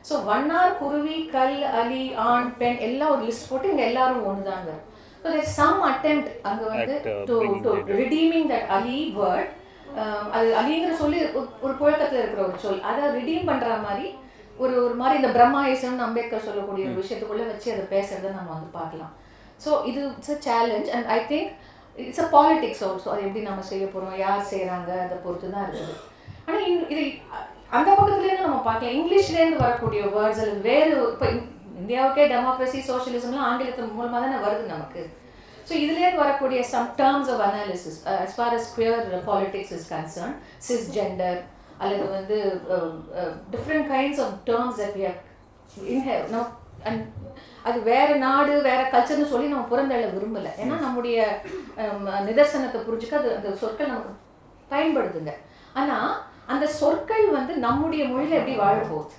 ஸோ வண்ணார் குருவி கல் அலி ஆண் பெண் எல்லாம் ஒரு லிஸ்ட் போட்டு இங்க எல்லாரும் ஸோ தேர் சம் அட்டெம்ட் அங்க வந்து டு டு. ரிடீமிங் தட் அலி வேர்ட் அது அலிங்கிற சொல்லி ஒரு- புழக்கத்துல இருக்கிற ஒரு சொல். அதை ரிடீம் பண்ற மாதிரி ஒரு ஒரு மாதிரி இந்த பிரம்மாயிசம்னு அம்பேத்கர் சொல்லக்கூடிய ஒரு விஷயத்துக்குள்ள வச்சு அதை பேசுறதை நம்ம வந்து பார்க்கலாம். ஸோ இது it's a challenge and I think it's a politics also அது எப்படி நம்ம செய்ய போறோம் யார் செய்றாங்க அதை பொறுத்து தான் இருக்குது. ஆனா இன்- இது அந்த பக்கத்துலேருந்து நம்ம பார்க்கலாம். இங்கிலீஷ்லேருந்து வரக்கூடிய வேர்ட்ஸ் அல்லது வேறு இப்போ இந்தியாவுக்கே டெமோக்ரஸி சோஷியலிசம்லாம் ஆங்கிலத்தின் மூலமாக தானே வருது நமக்கு. ஸோ இதுலேருந்து வரக்கூடிய some terms of analysis as far as queer politics is concerned cisgender அல்லது வந்து different kinds of terms that we have இன்ஹெவ் and அது வேற நாடு வேற கல்ச்சர்னு சொல்லி நம்ம புறந்தள்ள விரும்பல. ஏன்னா நம்முடைய ஹம், நிதர்சனத்தை புரிஞ்சுக்க அது அந்த சொற்கள் நமக்கு பயன்படுதுங்க. ஆனா அந்த சொற்கள் வந்து நம்முடைய மொழியில எப்படி வாழ போகுது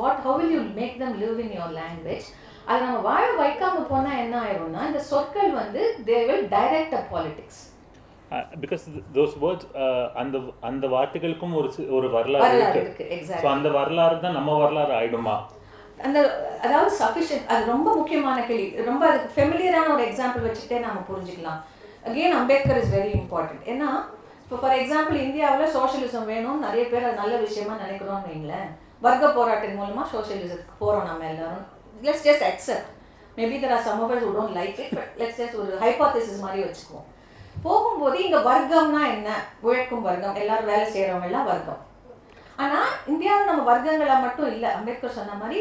what how will you make them live in your language அதை நம்ம வாழ வைக்காம போனா என்ன ஆயிரும்னா இந்த சொற்கள் வந்து they will direct a politics because those words அந்த அந்த வார்த்தைகளுக்கும் ஒரு ஒரு வரலாறு இருக்கு. ஸோ அந்த வரலாறு தான் நம்ம வரலாறு ஆயிடுமா? அந்த அதாவது சஃபிஷியன்ட் அது ரொம்ப முக்கியமான கேள்வி. ரொம்ப அதுக்கு ஃபெமிலியரான ஒரு எக்ஸாம்பிள் வச்சுக்கிட்டே நம்ம புரிஞ்சுக்கலாம். Again Ambedkar is very important ஏன்னா இப்போ ஃபார் எக்ஸாம்பிள் இந்தியாவில் சோஷியலிசம் வேணும். நிறைய பேர் அது நல்ல விஷயமா நினைக்கிறோம்னு வைங்களேன். வர்க்க போராட்டம் மூலமா சோஷியலிசத்துக்கு போறோம் நம்ம எல்லாரும். Let's just accept maybe there are some of who don't like it but let's just ஒரு ஹைபாத்திசிஸ் மாதிரி வச்சுக்குவோம். போகும்போது இங்கே வர்க்கம்னா என்ன? உழைக்கும் வர்க்கம். எல்லாரும் வேலை செய்கிறவங்க எல்லாம் வர்க்கம். ஆனால் இந்தியாவில் நம்ம வர்க்கங்களா மட்டும் இல்லை. அம்பேத்கர் சொன்ன மாதிரி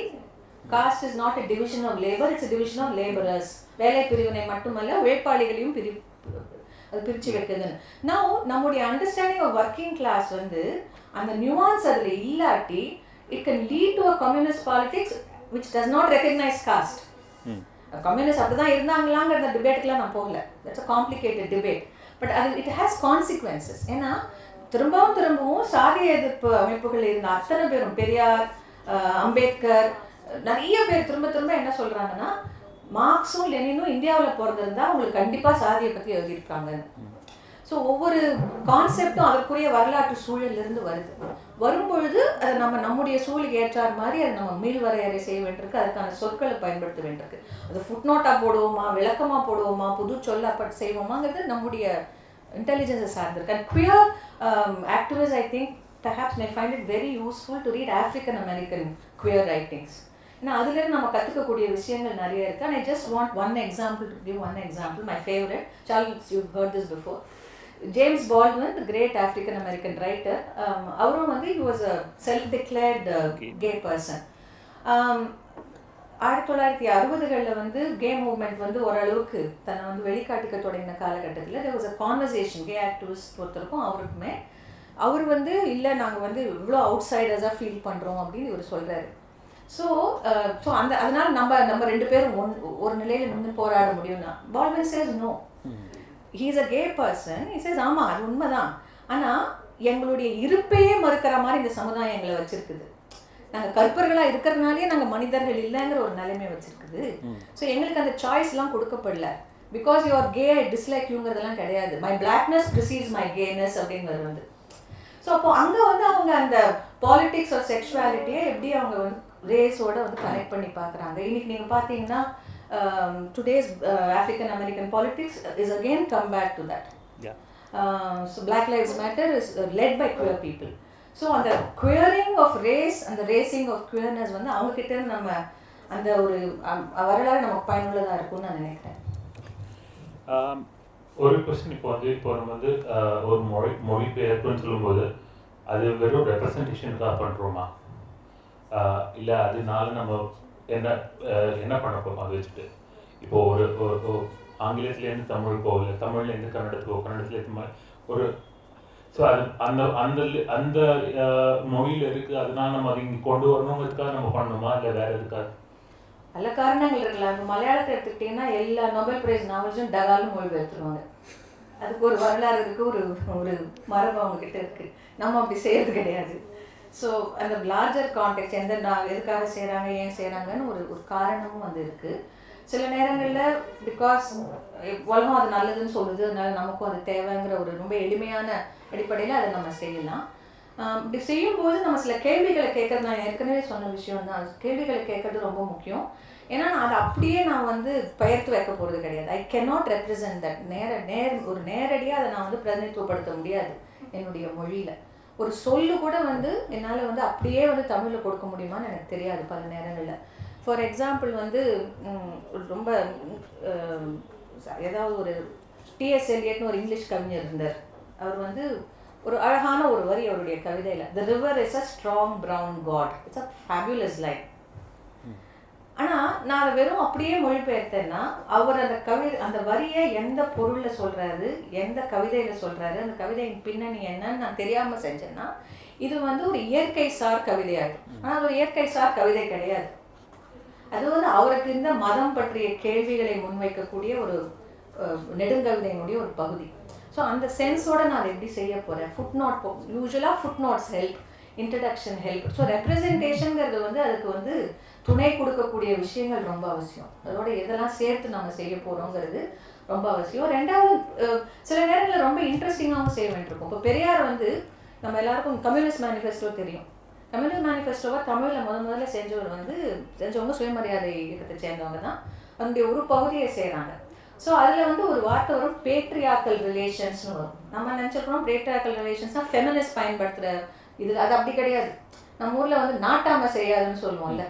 caste is not a division of labour it's division of labourers வேலை பிரிவினை மட்டுமல்ல உழைப்பாளிகளையும் பிரி அது பிரித்து வைக்கிறதுன்னு. நான் நம்முடைய அண்டர்ஸ்டாண்டிங் ஆஃப் ஒர்க்கிங் கிளாஸ் வந்து அந்த நியூவான்ஸ் அதில் இல்லாட்டி it can lead to a communist politics which does not recognise caste communist அப்படிதான் இருந்தாங்களாங்கிற டிபேட்டுக்குலாம் நான் போகல. That's a complicated debate but அது இட் ஹேஸ் கான்சிக்வன்சஸ் ஏன்னா திரும்பவும் திரும்பவும் சாதிய எதிர்ப்பு அமைப்புகள் இருந்த அத்தனை பேரும் பெரியார் அம்பேத்கர் நிறைய பேர் திரும்ப திரும்ப என்ன சொல்றாங்கன்னா மார்க்ஸும் லெனினும் இந்தியாவில் பிறந்திருந்தா அவங்களுக்கு கண்டிப்பா சாதியை பத்தி எழுதியிருக்காங்கன்னு. ஸோ ஒவ்வொரு கான்செப்டும் அதற்குரிய வரலாற்று சூழல்ல இருந்து வருது. வரும்பொழுது அதை நம்ம நம்முடைய சூழலுக்கு ஏற்றார் மாதிரி அதை நம்ம மீள் வரையறை செய்ய வேண்டியிருக்கு. அதுக்கான சொற்களை பயன்படுத்த வேண்டியிருக்கு. அது ஃபுட்நோட்டாக போடுவோமா விளக்கமாக போடுவோமா புது சொல்ல செய்வோமாங்கிறது நம்முடைய இன்டெலிஜென்ஸை சார்ந்திருக்கு. And queer activist I think perhaps may find it very useful to read African American queer writings. ஏன்னா அதுலேருந்து நம்ம கற்றுக்கக்கூடிய விஷயங்கள் நிறைய இருக்குது and I just want one example to give one example my favourite Charles you heard this before James Baldwin the great African American writer um, அவரும் வந்து self declared uh, Okay. gay person. Um, ஆயிரத்தி தொள்ளாயிரத்தி அறுபதுகளில் வந்து K movement வந்து ஓரளவுக்கு தன்னை வந்து வெளிக்காட்டிக்க தொடங்கின காலகட்டத்தில் there was a conversation gay activist பொறுத்தவரைக்கும் அவருக்குமே. அவர் வந்து இல்லை நாங்கள் வந்து இவ்வளோ அவுட் சைடர்ஸாக ஃபீல் பண்ணுறோம் அப்படின்னு இவர் சொல்கிறாரு ஸோ ஸோ அந்த அதனால நம்ம நம்ம ரெண்டு பேரும் ஒன் ஒரு நிலையில் நின்று போராட முடியும்னா Baldwin says no he's a gay person he says ஆமா அது உண்மைதான். ஆனா எங்களுடைய இருப்பையே மறுக்கிற மாதிரி இந்த சமுதாயம் எங்களை வச்சிருக்குது. நாங்க கற்பர்களா இருக்கிறதுனாலே நாங்க மனிதர்கள் இல்லைங்கிற ஒரு நிலைமை வச்சிருக்குது. ஸோ எங்களுக்கு அந்த சாய்ஸ்லாம் கொடுக்கப்படல. Because you are gay I dislike யூங்கிறதெல்லாம் கிடையாது. My blackness receives my gayness அப்படிங்கிறது வந்து. ஸோ அப்போ அங்கே வந்து அவங்க அந்த பாலிடிக்ஸ் ஆர் செக்ஷுவாலிட்டியை எப்படி அவங்க வந்து ரேஸோட வந்து கனெக்ட் பண்ணி பார்க்குறாங்க? இன்னைக்கு நீங்கள் பார்த்தீங்கன்னா today's African American politics is again come back to that yeah so black lives matter is led by queer people so அந்த குயரிங் ஆஃப் ரேஸ் அந்த ரேசிங் ஆஃப் குயர்னஸ் வந்து அவங்க கிட்ட இருந்து நம்ம அந்த ஒரு வரலாறு நமக்கு பயனுள்ளதாக இருக்கும்னு நான் நினைக்கிறேன். ஆம், ஒரு கொஸ்டின் இப்போ வந்து இப்போ நம்ம வந்து ஒரு மொழி மொழிபெயர்ப்புன்னு சொல்லும்போது அது வெறும் ரெப்ரசன்டேஷனுக்காக பண்ணுறோமா இல்லை அதனால நம்ம என்ன என்ன பண்ண போகிறோம் அதை வச்சுட்டு இப்போ ஒரு ஒரு- ஆங்கிலத்துலேருந்து தமிழுக்கோ இல்லை தமிழ்லேருந்து கன்னடத்துக்கோ கன்னடத்துலேருந்து ம- ஒரு ஸோ அது அந்த அந்த அந்த மொழியில் மொழியில இருக்கு அதனால நம்ம அதை இங்கே கொண்டு வரணுங்கிறதுக்காக நம்ம பண்ணணுமா இல்லை வேற எதுக்காக? பல காரணங்கள் இருக்கலாம் இப்போ மலையாளத்தை எடுத்துக்கிட்டிங்கன்னா எல்லா நோபல் பிரைஸ் நாவல்ஸும் மொழி மொழிபெயர்த்துருவாங்க அதுக்கு ஒரு வரலாறு இருக்கு ஒரு ஒரு மரபு அவங்க கிட்ட இருக்கு. நம்ம அப்படி செய்யறது கிடையாது. ஸோ அந்த லார்ஜர் கான்டெக்ட் எந்த நான் எதுக்காக செய்கிறாங்க ஏன் செய்கிறாங்கன்னு ஒரு ஒரு காரணமும் வந்து இருக்குது சில நேரங்களில் பிகாஸ் உலகம் அது நல்லதுன்னு சொல்லுது அதனால நமக்கும் அது தேவைங்கிற ஒரு ரொம்ப எளிமையான அடிப்படையில் அதை நம்ம செய்யலாம். இப்படி செய்யும்போது நம்ம சில கேள்விகளை கேட்கறது நான் ஏற்கனவே சொன்ன விஷயம் தான். அது கேள்விகளை கேட்கறது ரொம்ப முக்கியம். ஏன்னா நான் அதை அப்படியே நான் வந்து பெயர்த்து வைக்க போகிறது கிடையாது. ஐ cannot ரெப்ரசன்ட் தட் நேர நேர் ஒரு நேரடியாக அதை நான் வந்து பிரதிநிதித்துவப்படுத்த முடியாது என்னுடைய மொழியில். ஒரு சொல்லு கூட வந்து என்னால் வந்து அப்படியே வந்து தமிழில் கொடுக்க முடியுமான்னு எனக்கு தெரியாது பல நேரங்களில். ஃபார் எக்ஸாம்பிள் வந்து ரொம்ப ஏதாவது ஒரு டிஎஸ் எலியட்னு ஒரு இங்கிலீஷ் கவிஞர் இருந்தார். அவர் வந்து ஒரு அழகான ஒரு வரி அவருடைய கவிதையில் the river is a strong brown god it's a fabulous life ஆனால் நான் அதை வெறும் அப்படியே மொழிபெயர்த்தேன்னா அவர் அந்த கவி அந்த வரியை எந்த பொருளில் சொல்கிறாரு எந்த கவிதையில் சொல்கிறாரு அந்த கவிதையின் பின்னணி என்னன்னு நான் தெரியாமல் செஞ்சேன்னா இது வந்து ஒரு இயற்கை சார் கவிதையாகும் ஆனால் அது ஒரு இயற்கை சார் கவிதை கிடையாது. அது வந்து அவருக்கு இந்த மதம் பற்றிய கேள்விகளை முன்வைக்கக்கூடிய ஒரு நெடுங்கவிதையினுடைய ஒரு பகுதி. ஸோ அந்த சென்ஸோட நான் அதை எப்படி செய்ய போகிறேன் ஃபுட் நோட் யூஸ்வலாக footnotes help introduction help so ரெப்ரசன்டேஷனுங்கிறது வந்து அதுக்கு வந்து துணை கொடுக்கக்கூடிய விஷயங்கள் ரொம்ப அவசியம். அதோட எதெல்லாம் சேர்த்து நம்ம செய்ய போகிறோங்கிறது ரொம்ப அவசியம். ரெண்டாவது சில நேரங்களில் ரொம்ப இன்ட்ரெஸ்டிங்காகவும் செய்ய வேண்டியிருக்கும். இப்போ பெரியார் வந்து நம்ம எல்லாருக்கும் கம்யூனிஸ்ட் மேனிஃபெஸ்டோ தெரியும். கம்யூனிஸ்ட் மேனிஃபெஸ்டோவை தமிழில் முத முதல்ல செஞ்சவர் வந்து செஞ்சவங்க சுயமரியாதை இயக்கத்தை சேர்ந்தவங்க தான். அதனுடைய ஒரு பகுதியை செய்கிறாங்க ஸோ அதில் வந்து ஒரு வார்த்தை வரும் பேட்ரியாக்கல் ரிலேஷன்ஸ்னு வரும். நம்ம நினச்சிருக்கோம் பேட்ரியாக்கல் ரிலேஷன்ஸ்னால் ஃபெமினிஸ்ட் பயன்படுத்துகிற இது அது அப்படி கிடையாது. நம்ம ஊரில் வந்து நாட்டாமல் செய்யாதுன்னு சொல்லுவோம்ல.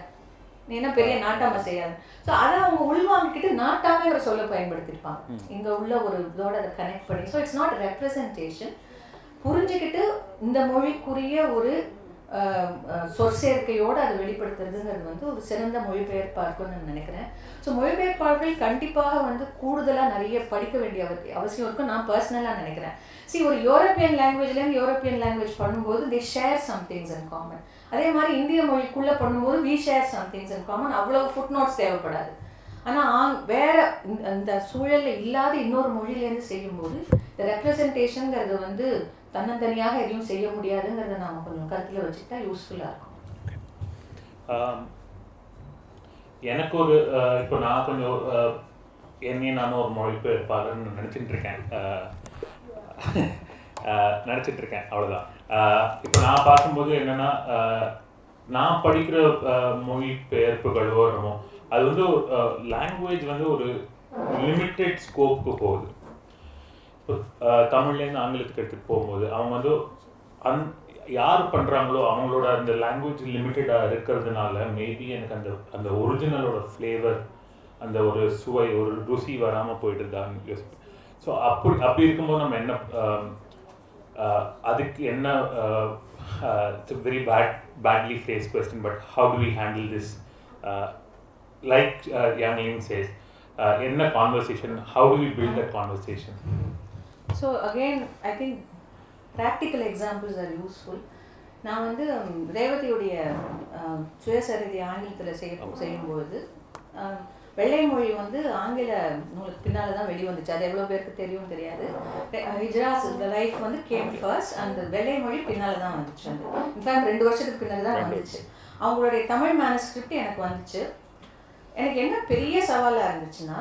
நீ என்ன பெரிய நாட்டாம செய்யாது. ஸோ அதை அவங்க உள்வாங்கிக்கிட்டு நாட்டாமைங்கிற சொல்ல பயன்படுத்தியிருப்பாங்க. இங்கே உள்ள ஒரு இதோட அதை கனெக்ட் பண்ணி. ஸோ இட்ஸ் நாட் ரெப்ரசன்டேஷன் புரிஞ்சுக்கிட்டு இந்த மொழிக்குரிய ஒரு சொற்சேர்க்கையோடு அதை வெளிப்படுத்துறதுங்கிறது வந்து ஒரு சிறந்த மொழிபெயர்ப்பாக இருக்கும்னு நான் நினைக்கிறேன். ஸோ மொழிபெயர்ப்பாளர்கள் கண்டிப்பாக வந்து கூடுதலாக நிறைய படிக்க வேண்டிய அவ- அவசியம் இருக்கும். நான் பர்சனலாக நினைக்கிறேன். See ஒரு யூரோப்பியன் லாங்குவேஜ்லேருந்து யூரோப்பியன் லாங்குவேஜ் பண்ணும்போது they share some things in common அதே மாதிரி இந்திய மொழிக்குள்ளே பண்ணும்போது we share some things in common அவ்வளோ ஃபுட் நோட்ஸ் தேவைப்படாது. ஆனால் வேற இந்த- இந்த சூழல்ல இல்லாத இன்னொரு மொழியிலேருந்து செய்யும்போது இந்த ரெப்ரசன்டேஷனுங்கிறது வந்து தன்னந்தனியாக எதுவும் செய்ய முடியாதுங்கிறத நாம் கொஞ்சம் கருத்தில் வச்சுக்கிட்டா யூஸ்ஃபுல்லாக இருக்கும். எனக்கு ஒரு இப்போ நான் கொஞ்சம் என்னையும் என்னையே நானும் ஒரு மொழிபெயர்ப்பாளர்னு நினச்சிட்டு இருக்கேன். நினச்சிட்டு இருக்கேன். அவ்வளோதான் இப்போ நான் பார்க்கும்போது என்னன்னா அஹ், நான் படிக்கிற மொழி மொழிபெயர்ப்புகளோ என்னமோ அது வந்து லாங்குவேஜ் வந்து ஒரு லிமிட்டெட் ஸ்கோப்புக்கு போகுது. தமிழ்லேருந்து ஆங்கிலத்துக்கு எடுத்துகிட்டு போகும்போது அவங்க வந்து அந் யார் பண்ணுறாங்களோ அவங்களோட அந்த லாங்குவேஜ் லிமிட்டடாக இருக்கிறதுனால மேபி எனக்கு அந்த அந்த ஒரிஜினலோட ஃப்ளேவர் அந்த ஒரு சுவை ஒரு ருசி வராமல் போயிட்டுதான்னு யோசிப்பேன் ஸோ அப்படி அப்படி இருக்கும்போது நம்ம என்ன அதுக்கு என்ன it's very bad badly face question but how do we handle this like young ling says என்ன conversation how do we build that conversation so again I think practical examples are useful நான் வந்து ரேவதியுடைய அஹ், சுயசரிதை ஆங்கிலத்தில் செய்ய செய்யும்பொழுது அஹ், வெள்ளை மொழி வந்து ஆங்கில நூலுக்கு பின்னால் தான் வெளிவந்துச்சு. அது எவ்வளோ பேருக்கு தெரியும் தெரியாது. ஹிஜ்ராஸ் இந்த லைஃப் வந்து கேம் ஃபர்ஸ்ட் அந்த வெள்ளை மொழி பின்னால் தான் வந்துச்சு அது. இன்ஃபேக்ட் ரெண்டு வருஷத்துக்கு பின்னாடி தான் வந்துச்சு. அவங்களுடைய தமிழ் மேனஸ்கிரிப்ட் எனக்கு வந்துச்சு. எனக்கு என்ன பெரிய சவாலாக இருந்துச்சுன்னா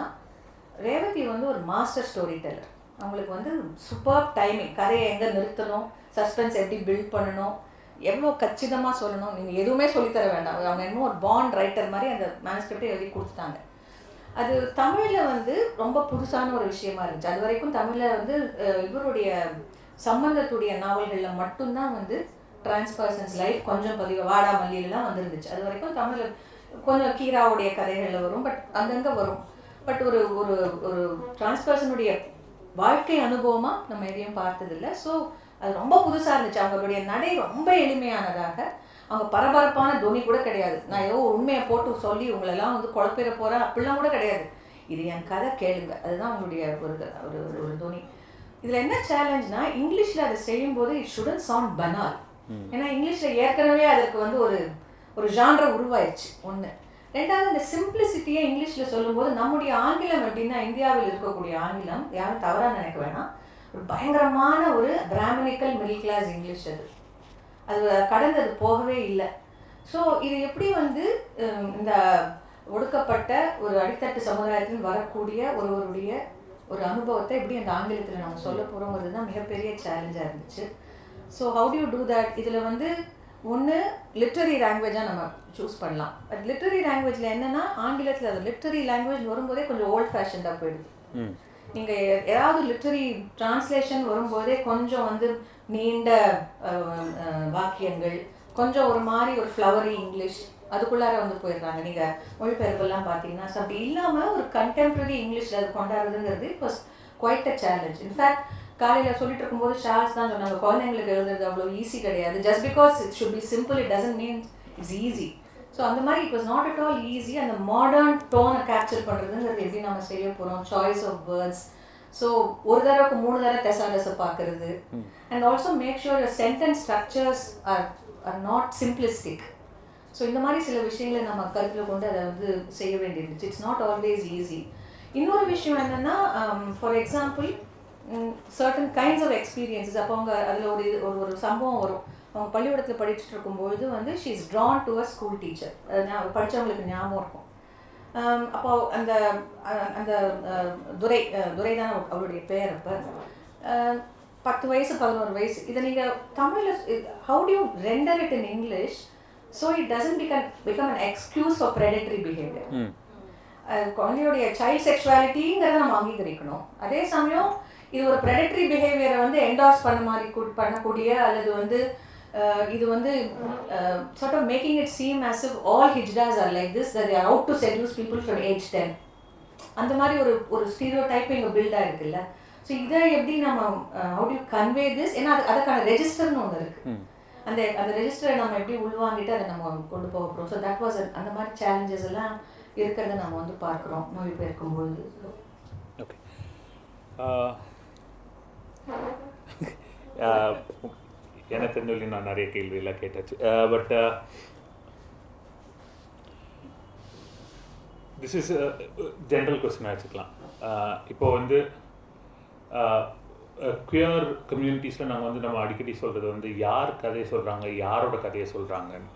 ரேவதி வந்து ஒரு மாஸ்டர் ஸ்டோரி டெல்லர் அவங்களுக்கு வந்து சூப்பர் டைமிங் கதையை எங்கே நிறுத்தணும்? சஸ்பென்ஸ் எப்படி பில்ட் பண்ணணும்? எவ்வளோ கச்சிதமாக சொல்லணும்? நீங்கள் எதுவுமே சொல்லித்தர வேண்டாம். அவங்க இன்னும் ஒரு பாண்ட் ரைட்டர் மாதிரி அந்த மேனஸ்கிரிப்டை எழுதி கொடுத்துட்டாங்க. அது தமிழில் வந்து ரொம்ப புதுசான ஒரு விஷயமா இருந்துச்சு. அது வரைக்கும் தமிழில் வந்து இவருடைய சம்பந்தத்துடைய நாவல்களில் மட்டும்தான் வந்து டிரான்ஸ்பர்சன்ஸ் லைஃப் கொஞ்சம் பதிவு வாடா மல்லியிலலாம் வந்துருந்துச்சு. அது வரைக்கும் தமிழில் கொஞ்சம் கீராவுடைய கதைகளில் வரும் பட் அங்கங்கே வரும். பட் ஒரு ஒரு ஒரு டிரான்ஸ்பர்சனுடைய வாழ்க்கை அனுபவமாக நம்ம எதையும் பார்த்ததில்ல. ஸோ அது ரொம்ப புதுசாக இருந்துச்சு. அவங்களுடைய நடை ரொம்ப எளிமையானதாக அவங்க பரபரப்பான துணி கூட கிடையாது. நான் ஏதோ உண்மையை போட்டு சொல்லி உங்களெல்லாம் வந்து குழப்பிட போகிறேன் அப்படிலாம் கூட கிடையாது. இது என் கதை கேளுங்க. அதுதான் உங்களுடைய ஒரு ஒரு ஒரு- துணி. இதில் என்ன சேலஞ்ச்னா இங்கிலீஷில் அதை செய்யும்போது இட் ஷுடன் சவுண்ட் பனால் ஏன்னா இங்கிலீஷில் ஏற்கனவே அதற்கு வந்து ஒரு ஒரு ஜான்ரை உருவாயிருச்சு. ஒன்று ரெண்டாவது இந்த சிம்பிளிசிட்டியை இங்கிலீஷில் சொல்லும்போது நம்முடைய ஆங்கிலம் எப்படின்னா இந்தியாவில் இருக்கக்கூடிய ஆங்கிலம் யாரும் தவறாக நினைக்க வேணாம். ஒரு பயங்கரமான ஒரு பிராமணிக்கல் மிடில் கிளாஸ் இங்கிலீஷ் அது. அது கடந்து அது போகவே இல்லை. ஸோ இது எப்படி வந்து இந்த ஒடுக்கப்பட்ட ஒரு அடித்தட்டு சமுதாயத்தில் வரக்கூடிய ஒருவருடைய ஒரு அனுபவத்தை எப்படி அந்த ஆங்கிலத்தில் நம்ம சொல்ல போகிறோங்கிறது தான் மிகப்பெரிய சேலஞ்சாக இருந்துச்சு. So how to do that இதில் வந்து ஒன்று லிட்ரரி லாங்குவேஜாக நம்ம சூஸ் பண்ணலாம். பட் லிட்ரரி லாங்குவேஜில் என்னென்னா ஆங்கிலத்தில் அது லிட்ரரி லாங்குவேஜ் வரும்போதே கொஞ்சம் ஓல்ட் ஃபேஷன்டாக போயிடுது. நீங்கள் ஏதாவது லிட்ரரி டிரான்ஸ்லேஷன் வரும்போதே கொஞ்சம் வந்து நீண்ட வாக்கியங்கள் கொஞ்சம் ஒரு மாதிரி ஒரு ஃப்ளவரி இங்கிலீஷ் அதுக்குள்ளார வந்து போயிடுறாங்க. நீங்கள் மொழிபெயர்ப்பெல்லாம் பார்த்தீங்கன்னா ஸோ அப்படி இல்லாமல் ஒரு கண்டெம்பரரி இங்கிலீஷில் அது கொண்டாடுறதுங்கிறது இப்போ குவைட் அ சேலஞ்ச் இன்ஃபேக்ட் காலையில் சொல்லிட்டு இருக்கும்போது ஷார்ஸ் தான் சொன்னாங்க குழந்தைங்களுக்கு எழுதுறது அவ்வளோ ஈஸி கிடையாது. Just because it should be simple it doesn't mean it's easy so அந்த மாதிரி it was not at all easy அந்த மாடர்ன் டோனை கேப்சர் பண்ணுறதுங்கிறது எப்படி நம்ம செய்ய போகிறோம் சாய்ஸ் ஆஃப் வேர்ட்ஸ் ஸோ ஒரு தடவைக்கு மூணு தடவை தெசாடஸை பார்க்குறது. And also make sure sentence structures are are not simplistic so இந்த மாதிரி சில விஷயங்களை நம்ம கருத்தில் கொண்டு அதை வந்து செய்ய வேண்டியிருந்துச்சு. இட்ஸ் நாட் ஆல்வேஸ் ஈஸி இன்னொரு விஷயம் என்னென்னா for example certain kinds of experiences அப்போ அவங்க அதில் ஒரு இது ஒரு ஒரு சம்பவம் வரும். அவங்க பள்ளிக்கூடத்தில் படிச்சுட்டு இருக்கும்பொழுது வந்து she is drawn to a school teacher படித்தவங்களுக்கு ஞாபகம் இருக்கும். அப்போ அந்த அந்த துரை துரை தான் அவ- அவளுடைய பேர் அப்போ. பத்து வயசு பதினோரு வயசு. இதை நீங்கள் தமிழில் how do you render it in English so it doesn't become become an excuse for predatory behaviour குழந்தையுடைய சைல்ட் செக்ஷுவாலிட்டிங்கிறத நம்ம அங்கீகரிக்கணும். அதே சமயம் இது ஒரு ப்ரெடட்டரி பிஹேவியரை வந்து என்டார்ஸ் பண்ண மாதிரி பண்ணக்கூடிய அல்லது வந்து இது வந்து sort of making it seem as if all hijras are like this that out to seduce people from age ten அந்த மாதிரி ஒரு ஒரு ஸ்டீரியோ டைப் இங்கே பில்டாக இருக்குல்ல. ஸோ இதை எப்படி நம்ம ஹவு டு கன்வே திஸ் ஏன்னா அது அதுக்கான ரெஜிஸ்டர்னு ஒன்று இருக்குது அந்த அந்த ரெஜிஸ்டரை நம்ம எப்படி உள்வாங்கிட்டு அதை நம்ம கொண்டு போக போகிறோம் ஸோ தட் வாஸ் அந்த மாதிரி சேலஞ்சஸ் எல்லாம் இருக்கிறத நம்ம வந்து பார்க்குறோம். மொழிபெயர்க்கும் பொழுது ஓகே ஆஹ் எனக்கு தெரிஞ்ச நான் நிறைய கேள்வியெல்லாம் கேட்டாச்சு. பட் திஸ் இஸ் ஜென்ரல் கொஸ்டினாக வச்சுக்கலாம். Uh, இப்போ வந்து குயர் கம்யூனிட்டிஸில் நாங்கள் வந்து நம்ம அடிக்கடி சொல்கிறது வந்து யார் கதையை சொல்கிறாங்க யாரோட கதையை சொல்கிறாங்கன்னு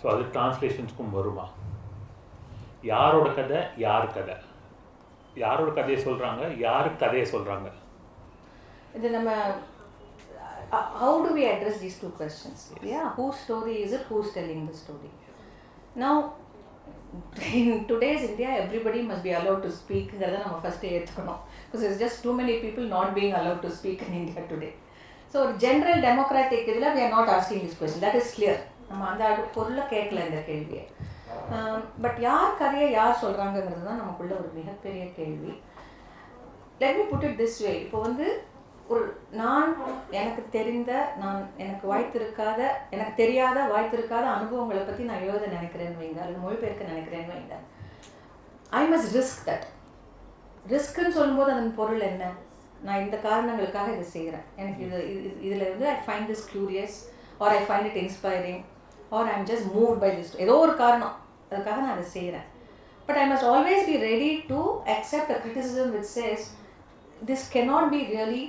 ஸோ அது டிரான்ஸ்லேஷன்ஸ்க்கும் வருமா? யாரோட கதை யார் கதை? யாரோட கதையை சொல்கிறாங்க யார் கதையை சொல்கிறாங்க இது நம்ம how do we address these two questions yeah who story is it whose telling the story now in today's India, everybody must be allowed to speak. Because it's just too many people not being allowed to speak in India today. So ஒரு general democratic இதில் we are not asking this question. That is clear. நம்ம அந்த பொருளை கேட்கல இந்த கேள்வியை but யார் கதையை யார் சொல்கிறாங்கங்கிறது தான் நமக்குள்ள ஒரு மிகப்பெரிய கேள்வி let me put it this way இப்போ வந்து ஒரு நான் எனக்கு தெரிந்த நான் எனக்கு வாய்த்திருக்காத எனக்கு தெரியாத வாய்த்திருக்காத அனுபவங்களை பற்றி நான் எழுத நினைக்கிறேன் வைங்க. அல்லது மொழிபெயர்க்க நினைக்கிறேன்னு வைங்க. ஐ மஸ்ட் ரிஸ்க் தட் ரிஸ்க்குன்னு சொல்லும்போது அதன் பொருள் என்ன? நான் இந்த காரணங்களுக்காக இதை செய்கிறேன். எனக்கு இது இதில் வந்து I find this curious or I find it inspiring or I am just move by this ஏதோ ஒரு காரணம். அதுக்காக நான் அதை செய்கிறேன். But I must always be ready to accept a criticism with says this cannot be really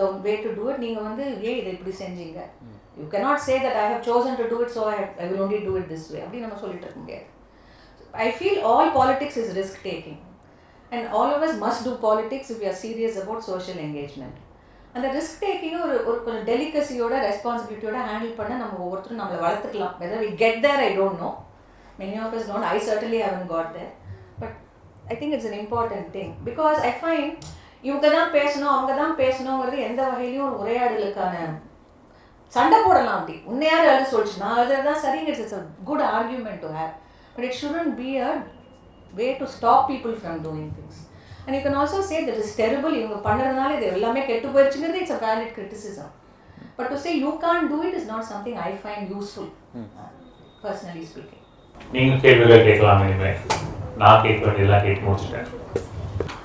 the way to do it நீங்கள் வந்து ஏன் இதை இப்படி செஞ்சீங்க. You cannot say that I have chosen to do it so I I will only do it this way அப்படி நம்ம சொல்லிட்டு இருக்க முடியாது. I feel all politics is risk taking. And all of us must do politics if we are serious about social engagement. அந்த risk டேக்கிங்கை ஒரு ஒரு கொஞ்சம் டெலிகசியோட ரெஸ்பான்சிபிலிட்டியோட ஹேண்டில் பண்ண நம்ம ஒவ்வொருத்தரும் நம்மளை வளர்த்துக்கலாம். Whether we get there I don't know many of is don't I certainly haven't got there but I think it's an important thing because I find இவங்க தான் பேசணும் அவங்க தான் பேசணுங்கிறது எந்த வகையிலையும் ஒரு உரையாடலுக்கான சண்டை போடலாம் அப்படி. உன்னை யார் எழுத சொல்லிச்சு? நான் எழுதுறது தான் சரிங்க it's a good argument to have but it shouldn't be a way to stop people from doing things and you can also say that is terrible இவங்க பண்ணுறதுனால இது எல்லாமே கெட்டு போயிடுச்சுங்கிறது it's a valid criticism but to say you can't do it is not something I find useful personally speaking நீங்கள் கேள்விகள் கேட்கலாம் இனிமேல். நான் கேட்க வேண்டியதெல்லாம் கேட்டு முடிச்சிட்டேன்.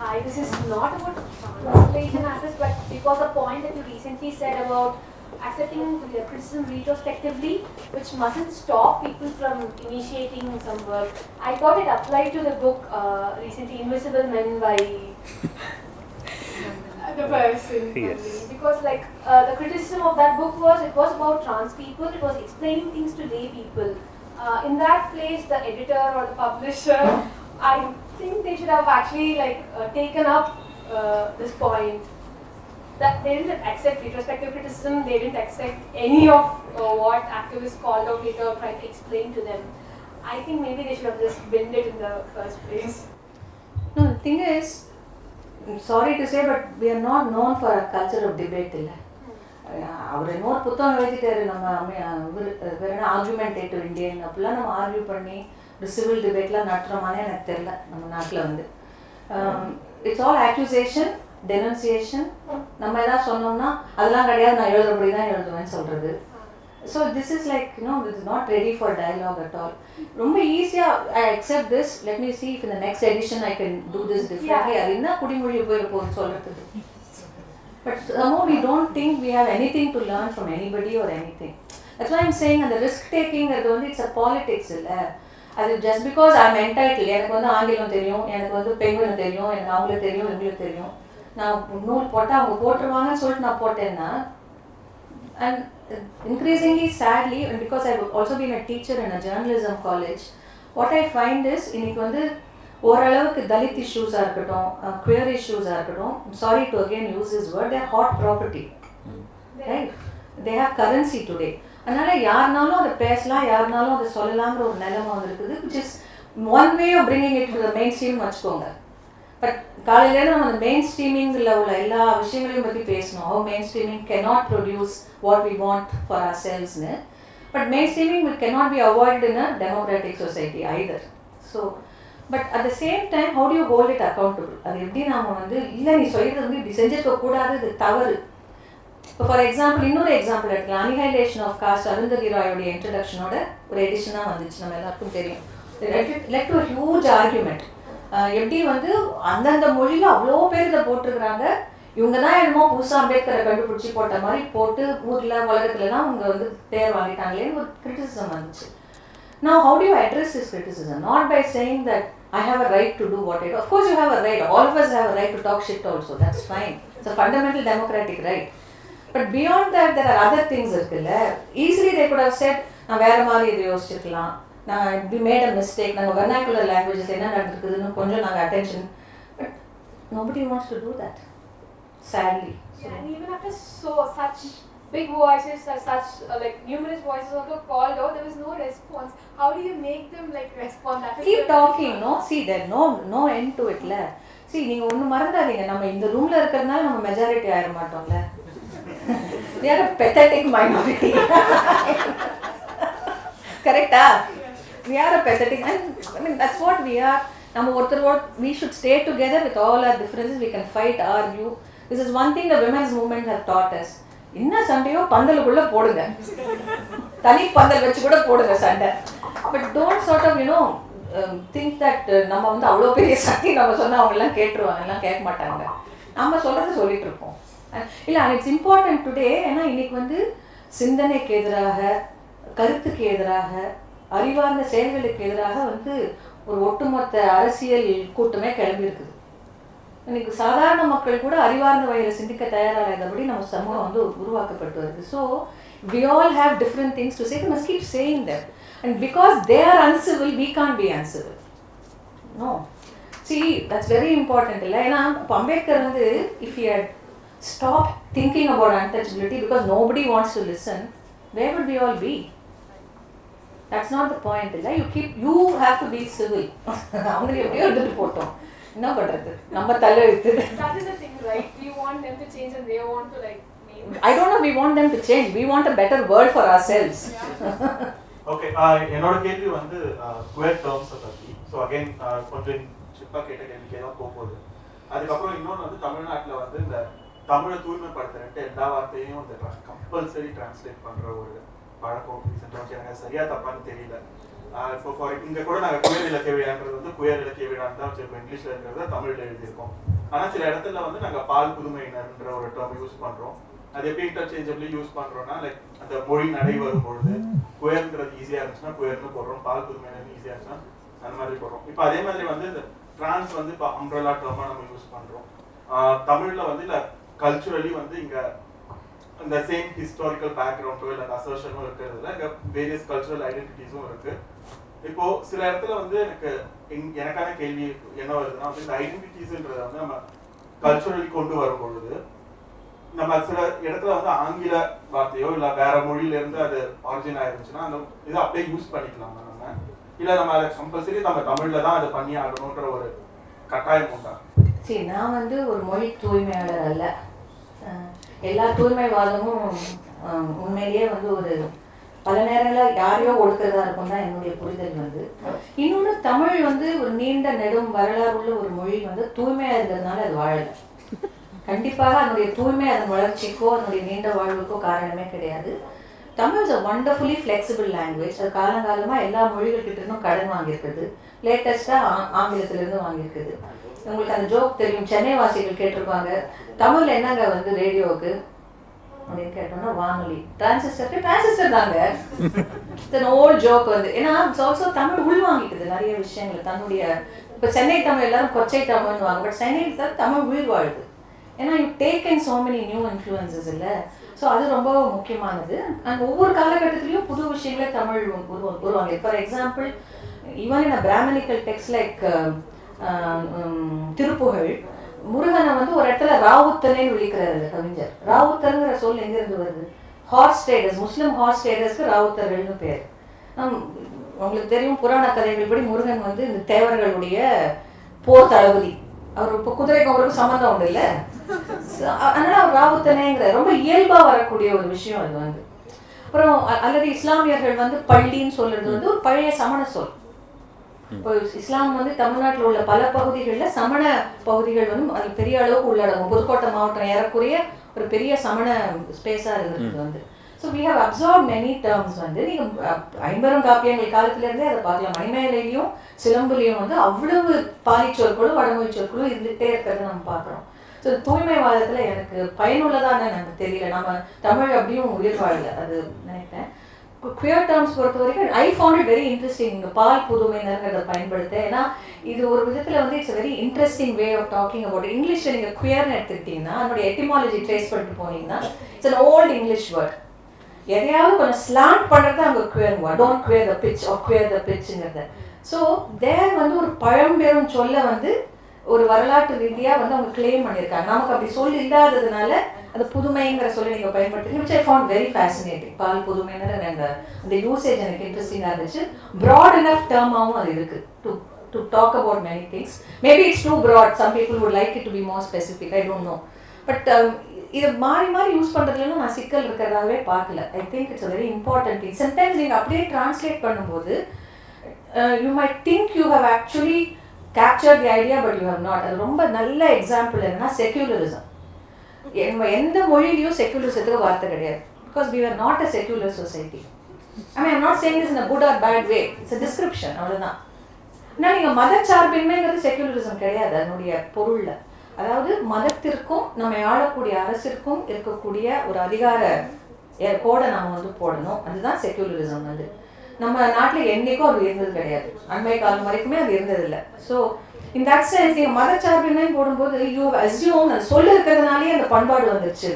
Hi, this is not about translation as such, but it was a point that you recently said about accepting criticism retrospectively, which mustn't stop people from initiating some work. I thought it applied to the book uh, recently, Invisible Men by the person. Yes. Because like uh, the criticism of that book was it was about trans people. It was explaining things to lay people. Uh, in that place, the editor or the publisher, I think they should have actually like uh, taken up uh, this point. That they didn't accept retrospective criticism. They didn't accept any of uh, what activists called out later or tried to explain to them. I think maybe they should have just binned it in the first place. No, the thing is, I'm sorry to say, but we are not known for a culture of debate இல்லை அவர் இன்னொரு புத்தகம் எழுதிட்டாரு நம்ம அமை- இவரு வேற என்ன argumentative Indian அப்படிலாம் நம்ம ஆர்கியூ பண்ணி ஒரு சிவில் டிபேட்லாம் நடத்துகிறோமானே எனக்கு தெரில நம்ம நாட்டில் வந்து. இட்ஸ் ஆல் அக்யூசேஷன் டெனன்சியேஷன் நம்ம எதாவது சொன்னோம்னா அதெல்லாம் கிடையாது நான் எழுதுறபடி தான் எழுதுவேன்னு சொல்கிறது so this is like you know it's not ready for dialogue at all ரொம்ப ஈஸியாக I accept this let me see if இந்த next edition I can do this differently அது என்ன குடிமொழி போயிட போகுது சொல்கிறதுக்கு But somehow we don't think we have anything to learn from anybody or anything. That's why I'm saying அந்த risk taking அது வந்து இட்ஸ் அ பாலிடிக்ஸ் இல்லை அது ஜஸ்ட் பிகாஸ் ஐம் என்டைட்டில் எனக்கு வந்து ஆங்கிலம் தெரியும் எனக்கு வந்து பெண்களும் தெரியும் எனக்கு அவங்களுக்கு தெரியும் இவங்களுக்கு தெரியும். நான் நூல் போட்டால் அவங்க போட்டுருவாங்கன்னு சொல்லிட்டு நான் போட்டேன்னா and uh, increasingly sadly and because I've also been a teacher in a journalism college what I find is இன்னைக்கு வந்து ஓரளவுக்கு தலித் இஷ்யூஸாக இருக்கட்டும் குயர் இஷ்யூஸாக இருக்கட்டும் sorry to again use is word there hot property right they have currency today அதனால் யாருனாலும் அதை பேசலாம் யாருனாலும் அதை சொல்லலாங்கிற ஒரு நிலைமை வந்திருக்குது. Which is one way of bringing it to the main வச்சுக்கோங்க. பட் காலையிலேருந்து நம்ம அந்த மெயின் ஸ்ட்ரீமிங்கில் உள்ள எல்லா விஷயங்களையும் பற்றி பேசணும். How mainstreaming cannot produce what we want for or செல்ஸ்னு but mainstreaming would not be avoid in a democratic society either so but at the same time how do you hold it accountable அது எப்படி நாம் வந்து இல்லை நீ சொல்லிட்டு வந்து இப்படி செஞ்சிருக்க கூடாது இது தவறு. இப்போ ஃபார் எக்ஸாம்பிள் இன்னொரு எக்ஸாம்பிள் எடுக்கலாம் அனிஹைலேஷன் ஆஃப் காஸ்ட் அருந்ததி ராயோடைய இன்ட்ரடக்ஷனோட ஒரு எடிஷனாக வந்துச்சு நம்ம எல்லாருக்கும் தெரியும் லெட் டு ஹியூஜ் ஆர்குமெண்ட் எப்படி வந்து அந்தந்த மொழியில் அவ்வளோ பேர் இதை போட்டிருக்கிறாங்க இவங்க தான் என்னமோ புதுசாக அம்பேத்கரை கண்டுபிடிச்சி போட்ட மாதிரி போட்டு ஊரில் உலகத்துலலாம் அவங்க வந்து பேர் வாங்கிட்டாங்களேன்னு ஒரு கிரிட்டிசிசம் வந்துச்சு நான் how do address is criticism not by saying that I I have a right to do what I do. Of course, you have a right. All of us have a right to talk shit also. That's fine. It's a fundamental democratic right. But beyond that, there are other things இருக்குல்ல easily they could have said நான் வேற மாதிரி இதை யோசிச்சிருக்கலாம் நான் we made a mistake நாங்கள் vernacular languages என்ன நடந்திருக்குதுன்னு கொஞ்சம் நாங்கள் attention but nobody wants to do that sadly Yeah, and even after so such big voices, uh, such uh, like numerous voices also called out, there was no response. How do you make them like respond? That is keep the- talking no see there no no and to இட்ல see நீங்க ஒண்ணு மறந்துடாதீங்க நம்ம இந்த ரூம்ல இருக்கிறதுனால நம்ம majority ஆயிட மாட்டோம்ல we are a pathetic minority. Correcta? We are a pathetic, and I mean, that's what we are. நம்ம ஒருத்தர் we should stay together with all our differences we can fight or you this is one thing the women's movement have taught என்ன சண்டையோ பந்தலுக்குள்ளே போடுங்க தனி பந்தல் வச்சு கூட போடுங்க சண்டை but don't sort of you know think that நம்ம வந்து அவ்வளோ பெரிய சக்தி நம்ம சொன்னால் அவங்கெல்லாம் கேட்டுருவாங்க எல்லாம் கேட்க மாட்டாங்க நம்ம சொல்கிறது சொல்லிட்டு இருக்கோம் இல்லை இட்ஸ் இம்பார்ட்டன்ட் டுடே ஏன்னா இன்னைக்கு வந்து சிந்தனைக்கு எதிராக கருத்துக்கு எதிராக அறிவார்ந்த செயல்களுக்கு எதிராக வந்து ஒரு ஒட்டுமொத்த அரசியல் கூட்டமே கிளம்பி இருக்குது. இன்னைக்கு சாதாரண மக்கள் கூட அறிவார்ந்த வகையில் சிந்திக்க தயாராகிறபடி நம்ம சமூகம் வந்து உருவாக்கப்பட்டு வருது. So we all have different things to say must keep saying that and because they are uncivil we can be uncivil no see that's very important இல்லை ஏன்னா இப்போ அம்பேத்கர் வந்து if you had Stop thinking about untouchability because nobody wants to listen way would we all be that's not the point இல்லை you keep you have to be civil அவங்க எப்படியோ எடுத்துட்டு போட்டோம் என்ன பண்றது நம்ம தலையெழுத்து That is the thing, right? We want them to change and they want to like name. I don't know we want them to change. We want a better world for ourselves. Okay என்னோட கேள்வி வந்து குவேர் டேர்ம்ஸை பற்றி so again கொஞ்சம் சிப்பா கேட்ட கேள்விக்கே தான் போகுது அதுக்கப்புறம் இன்னொன்று வந்து தமிழ்நாட்டில் வந்து இந்த தமிழை தூய்மைப்படுத்தினட்டு எல்லா வார்த்தையும் இந்த கம்பல்சரி டிரான்ஸ்லேட் பண்ணுற ஒரு பழக்கம் ரீசெண்டாக எனக்கு சரியா தப்பான்னு தெரியல. இப்போ ஃபார் இங்கே கூட நாங்கள் குயர் இலக்கிய விழான்றது வந்து குயர் இலக்கிய விழான்னு தான் வச்சிருக்கோம். இங்கிலீஷில் இருக்கிறத தமிழில் எழுதியிருக்கோம். ஆனால் சில இடத்துல வந்து நாங்கள் பால் புதுமையினர்ன்ற ஒரு டேர்ம் யூஸ் பண்ணுறோம் அது எப்படி இன்டர்சேஞ்சபிளி யூஸ் பண்றோம்னா லைக் அந்த மொழி நடை வரும்பொழுது குயர்ன்றது ஈஸியாக ஈஸியா இருந்துச்சுன்னா குயர்னு போடுறோம். பால் புதுமையினர் ஈஸியா இருந்துச்சுன்னா அந்த மாதிரி போடுறோம். இப்போ அதே மாதிரி வந்து இந்த டிரான்ஸ் வந்து இப்போ அம்ரலா டேர்மா நம்ம யூஸ் பண்றோம். தமிழில் தமிழ்ல வந்து இல்லை கல்ச்சுரலி வந்து இங்க இந்த சேம் ஹிஸ்டாரிக்கல் பேக்ரவுண்டோ இல்லை அந்த அசர்ஷனும் இருக்கிறதுல இங்க வேரியஸ் கல்ச்சுரல் ஐடென்டிட்டிஸும் இருக்கு. இப்போ சில இடத்துல வந்து எனக்கு எங்- எனக்கான கேள்வி என்ன வருதுன்னா இந்த ஐடென்டிட்டிஸ்ன்றத வந்து நம்ம கல்ச்சுரலி கொண்டு வரும் பொழுது நம்ம சில இடத்துல வந்து ஆங்கில வார்த்தையோ இல்ல வேற மொழியில இருந்து அது ஆரிஜின் ஆயிருந்துச்சுன்னா அந்த இதை அப்படியே யூஸ் பண்ணிக்கலாம் நம்ம? இல்ல நம்ம அதை கம்பல்சரி நம்ம தமிழ்ல தான் அதை பண்ணி ஆகணும்ன்ற ஒரு கட்டாயம் உண்டா? சரி நான் வந்து ஒரு மொழி தூய்மையாளர் அல்ல. எல்லா தூய்மைவாதமும் உண்மையிலேயே வந்து ஒரு பல நேரங்களில் யாரையோ ஒடுக்கிறதா இருக்கும் தான் என்னுடைய புரிதல் வந்து. இன்னொன்று தமிழ் வந்து ஒரு நீண்ட நெடும் வரலாறு உள்ள ஒரு மொழி வந்து தூய்மையாக இருந்ததுனால அது வாழலை. கண்டிப்பாக அதனுடைய தூய்மை அதன் வளர்ச்சிக்கோ அதனுடைய நீண்ட வாழ்வுக்கோ காரணமே கிடையாது. Tamil is a wonderfully flexible language அது காலங்காலமாக எல்லா மொழிகள்கிட்ட கிட்டேருந்தும் கடன் வாங்கியிருக்குது. லேட்டஸ்ட்டாக ஆங்கிலத்திலேருந்து வாங்கியிருக்குது. உங்களுக்கு அந்த ஜோக் தெரியும். சென்னை வாசிகள் கேட்டிருப்பாங்க தமிழ் என்னங்க வந்து ரேடியோவுக்கு அப்படின்னு கேட்டோம்னா வானொலி. டிரான்சிஸ்டருக்கு டிரான்சிஸ்டர் தாங்க. இட்ஸ் ஓல்ட் ஜோக் வந்து. ஏன்னா இட்ஸ் ஆல்சோ தமிழ் உள்வாங்கிக்குது. நிறைய விஷயங்கள் தன்னுடைய இப்போ சென்னை தமிழ் எல்லாரும் கொச்சை தமிழ்னு வாங்க பட் சென்னை தான் தமிழ் உயிர் வாழுது. ஏன்னா you take in so many new influences இல்லை. ஸோ அது ரொம்ப முக்கியமானது. அண்ட் ஒவ்வொரு காலகட்டத்திலையும் புது விஷயங்களே Tamil உருவாங்க for example even in Brahmanical text like Thiruppugazh முருகனை வந்து ஒரு இடத்துல ராவுத்தனே விழிக்கிறார் அந்த கவிஞர். ராவுத்தருங்கிற சொல் எங்கிருந்து வருது? ஹார்ஸ் ட்ரேடர்ஸ் முஸ்லிம் ஹார்ஸ் ட்ரேடர்ஸ்க்கு ராவுத்தர்கள்னு பேர். உங்களுக்கு தெரியும் புராண கதைகள் படி முருகன் வந்து இந்த தேவர்களுடைய போர் தளபதி. அவர் இப்போ குதிரைக்கும் அவருக்கு சம்மந்தம் உண்டு இல்லை? அதனால அவர் ராவுத்தனேங்கிற ரொம்ப இயல்பாக வரக்கூடிய ஒரு விஷயம் அது வந்து. அப்புறம் அல்லது இஸ்லாமியர்கள் வந்து பள்ளின்னு சொல்றது வந்து ஒரு பழைய சமண சொல். இப்போ இஸ்லாம் வந்து தமிழ்நாட்டில் உள்ள பல பகுதிகளில் சமண பகுதிகள் வந்து அது பெரிய அளவுக்கு உள்ளடங்கும். புதுக்கோட்டை மாவட்டம் ஏறக்குறைய ஒரு பெரிய சமண ஸ்பேஸாக இருந்தது வந்து. So we have observe many terms வந்து. நீங்கள் ஐம்பெரும் காப்பியங்கள் காலத்துலேருந்தே அதை பார்க்கலாம். மணிமேலையிலையும் சிலம்புலையும் வந்து அவ்வளவு பாலிச்சொற்களும் வடமொழி சொற்களும் இருந்துகிட்டே இருக்கிறத நம்ம பார்க்குறோம். ஸோ தூய்மைவாதத்தில் எனக்கு பயனுள்ளதாக எனக்கு தெரியல. நம்ம தமிழ் அப்படியும் உயிர் வாழல அது நினைப்பேன். குயர் டேர்ம்ஸ் பொறுத்த வரைக்கும் I found it very interesting இந்த பால் புதுமைங்கிறத பயன்படுத்த. ஏன்னா இது ஒரு விதத்தில் வந்து it's very interesting way of talking about இங்கிலீஷில் நீங்கள் குயர்னு எடுத்துக்கிட்டீங்கன்னா அதனுடைய எட்டிமாலஜி ட்ரேஸ் பண்ணிட்டு போனீங்கன்னா it's an old English word எதையாவது கொஞ்சம் ஸ்லாண்ட் பண்ணுறது அங்கே queer don't queer the pitch or queer the பிச்சுங்கிறத so there வந்து ஒரு பழம்பெரும் சொல்ல வந்து ஒரு வரலாற்று ரீதியாக வந்து அவங்க கிளைம் பண்ணியிருக்காங்க. நமக்கு அப்படி சொல் இல்லாததுனால அந்த புதுமைங்கிற சொல்லி நீங்கள் பயன்படுத்துறீங்க. Which I found very fascinating பால் புதுமைங்கிற அந்த அந்த யூசேஜ் எனக்கு இன்ட்ரெஸ்டிங்காக இருந்துச்சு. ப்ராட் இனஃப் டேர்மாகவும் அது இருக்கு. To to talk about many things maybe it's too broad some people would like it to be more specific I don't know but இதை மாறி மாறி யூஸ் பண்ணுறதுலாம் நான் சிக்கல் இருக்கிறதாவே பார்க்கல. I think it's very important thing sometimes நீங்கள் அப்படியே டிரான்ஸ்லேட் பண்ணும்போது you my think you have actually capture the idea but you have not அது ரொம்ப நல்ல எக்ஸாம்பிள் என்னன்னா செக்யூலரிசம் நம்ம எந்த மொழியிலையும் செக்யூலரிசத்துக்கு வார்த்தை கிடையாது. Because we are not a secular society I mean not saying is in good or bad way it's a description அவ்வளோதான் ஆனால் நீங்கள் மதச்சார்பின்மைங்கிறது செக்யூலரிசம் கிடையாது அதனுடைய பொருளில். அதாவது மதத்திற்கும் நம்ம ஆளக்கூடிய அரசிற்கும் இருக்கக்கூடிய ஒரு அதிகார எ- கோடை நம்ம வந்து போடணும். அதுதான் செக்யூலரிசம் வந்து. நம்ம நாட்டில் என்றைக்கும் அது இருந்தது கிடையாது. அண்மை காலம் வரைக்குமே அது இருந்ததில்லை. ஸோ இந்த தட் சென்ஸ் நீங்கள் மதச்சார்பின்மை போடும்போது யூ அஸ்யூம் அது சொல்ல இருக்கிறதுனாலே அந்த பண்பாடு வந்துருச்சு.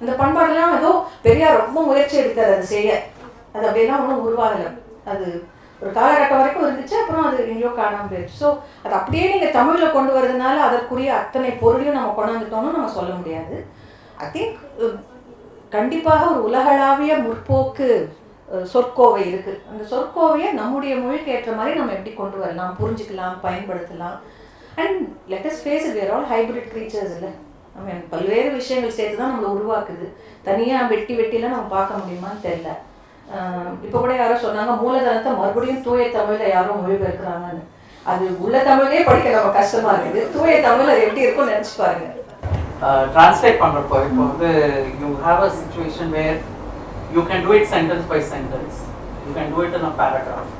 அந்த பண்பாடெல்லாம் ஏதோ பெரியார் ரொம்ப முயற்சி எடுத்தார் அது செய்ய. அது அப்படியெல்லாம் ஒன்றும் உருவாகலை. அது ஒரு காலகட்டம் வரைக்கும் இருந்துச்சு அப்புறம் அது எங்கேயோ காணாமல் போயிடுச்சு. ஸோ அது அப்படியே நீங்கள் தமிழில் கொண்டு வரதுனால அதற்குரிய அத்தனை பொருளையும் நம்ம கொண்டாந்துட்டோம்னு நம்ம சொல்ல முடியாது. ஐ திங்க் கண்டிப்பாக ஒரு உலகளாவிய முற்போக்கு சொற்கோவை இருக்கு. அந்த சொற்கோவையை நம்முடைய மொழிக்கு ஏற்ற மாதிரி நம்ம எப்படி கொண்டு வரலாம் புரிஞ்சுக்கலாம் பயன்படுத்தலாம். And let's face it we are all இல்லை? நம்ம பல்வேறு விஷயங்கள் சேர்த்து தான் நம்மளை உருவாக்குது. தனியாக வெட்டி வெட்டிலாம் நம்ம பார்க்க முடியுமான்னு தெரில இப்போ கூட யாரோ சொன்னாங்க மூலதனத்தை மறுபடியும் தூய தமிழில் யாரோ மொழிபெயர்க்கிறாங்கன்னு. அது உள்ள தமிழே படிக்க நம்ம கஷ்டமா இருக்குது தூய தமிழ் அது எப்படி இருக்கும்னு நினச்சி பாருங்க. ட்ரான்ஸ்லேட் பண்ணுறப்போ இப்போ வந்து you have a situation where you can do it sentence by sentence you can do it in a paragraph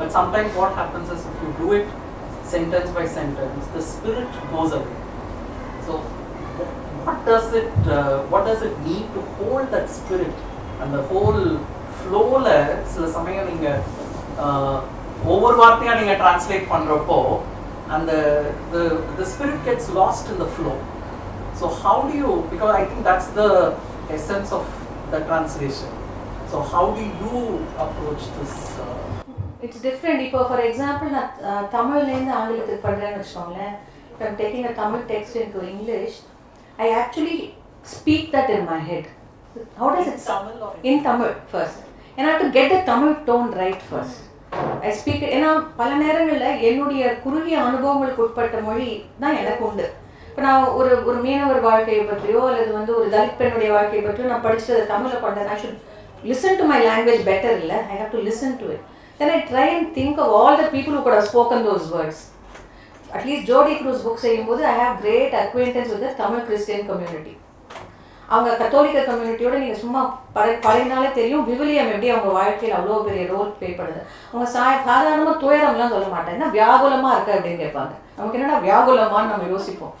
but sometimes what happens is if you do it sentence by sentence the spirit goes away so what does it uh, what does it need to hold that spirit and the whole ஃப்ளோவில் சில சமயம் நீங்கள் ஒவ்வொரு வார்த்தையாக நீங்கள் translate பண்ணுறப்போ அந்த the the spirit gets lost in the flow so how do you because I think that's the essence of the translation. So how do you approach this uh, it's different இப்போ for example நான் அஹ், தமிழ்லேருந்து ஆங்கிலத்துக்கு பண்ணுறேன்னு வச்சுக்கோங்களேன். இப்போ I'm taking a Tamil text into English I actually speak that in my head how does it Tamil or in Tamil first ஏன்னா to get the Tamil tone right first I speak ஏன்னா பல நேரங்களில் என்னுடைய குறுகிய அனுபவங்களுக்கு உட்பட்ட மொழி தான் எனக்கு உண்டு. இப்போ நான் ஒரு ஒரு மீனவர் வாழ்க்கையை பற்றியோ அல்லது வந்து ஒரு தலித் பெண்ணுடைய வாழ்க்கையை பற்றியோ நான் படிச்சது தமிழில் கொண்டேன். I should listen to my language better இல்லை. I have to listen to it then I try and think of all the people who could have spoken those at least Joe D'Cruz book செய்யும்போது I have great acquaintance with Tamil Christian community அவங்க கத்தோலிக்க கம்யூனிட்டியோட நீங்கள் சும்மா பழைய பழையனாலே தெரியும் விவிலியம் எப்படி அவங்க வாழ்க்கையில் அவ்வளோ பெரிய ரோல் ப்ளே பண்ணுது. அவங்க சா சாதாரணமாக துயரம்லாம் சொல்ல மாட்டேன். என்ன வியாகுலமாக இருக்கு அப்படின்னு கேட்பாங்க. நமக்கு என்னடா வியாகுலமான்னு நம்ம யோசிப்போம்.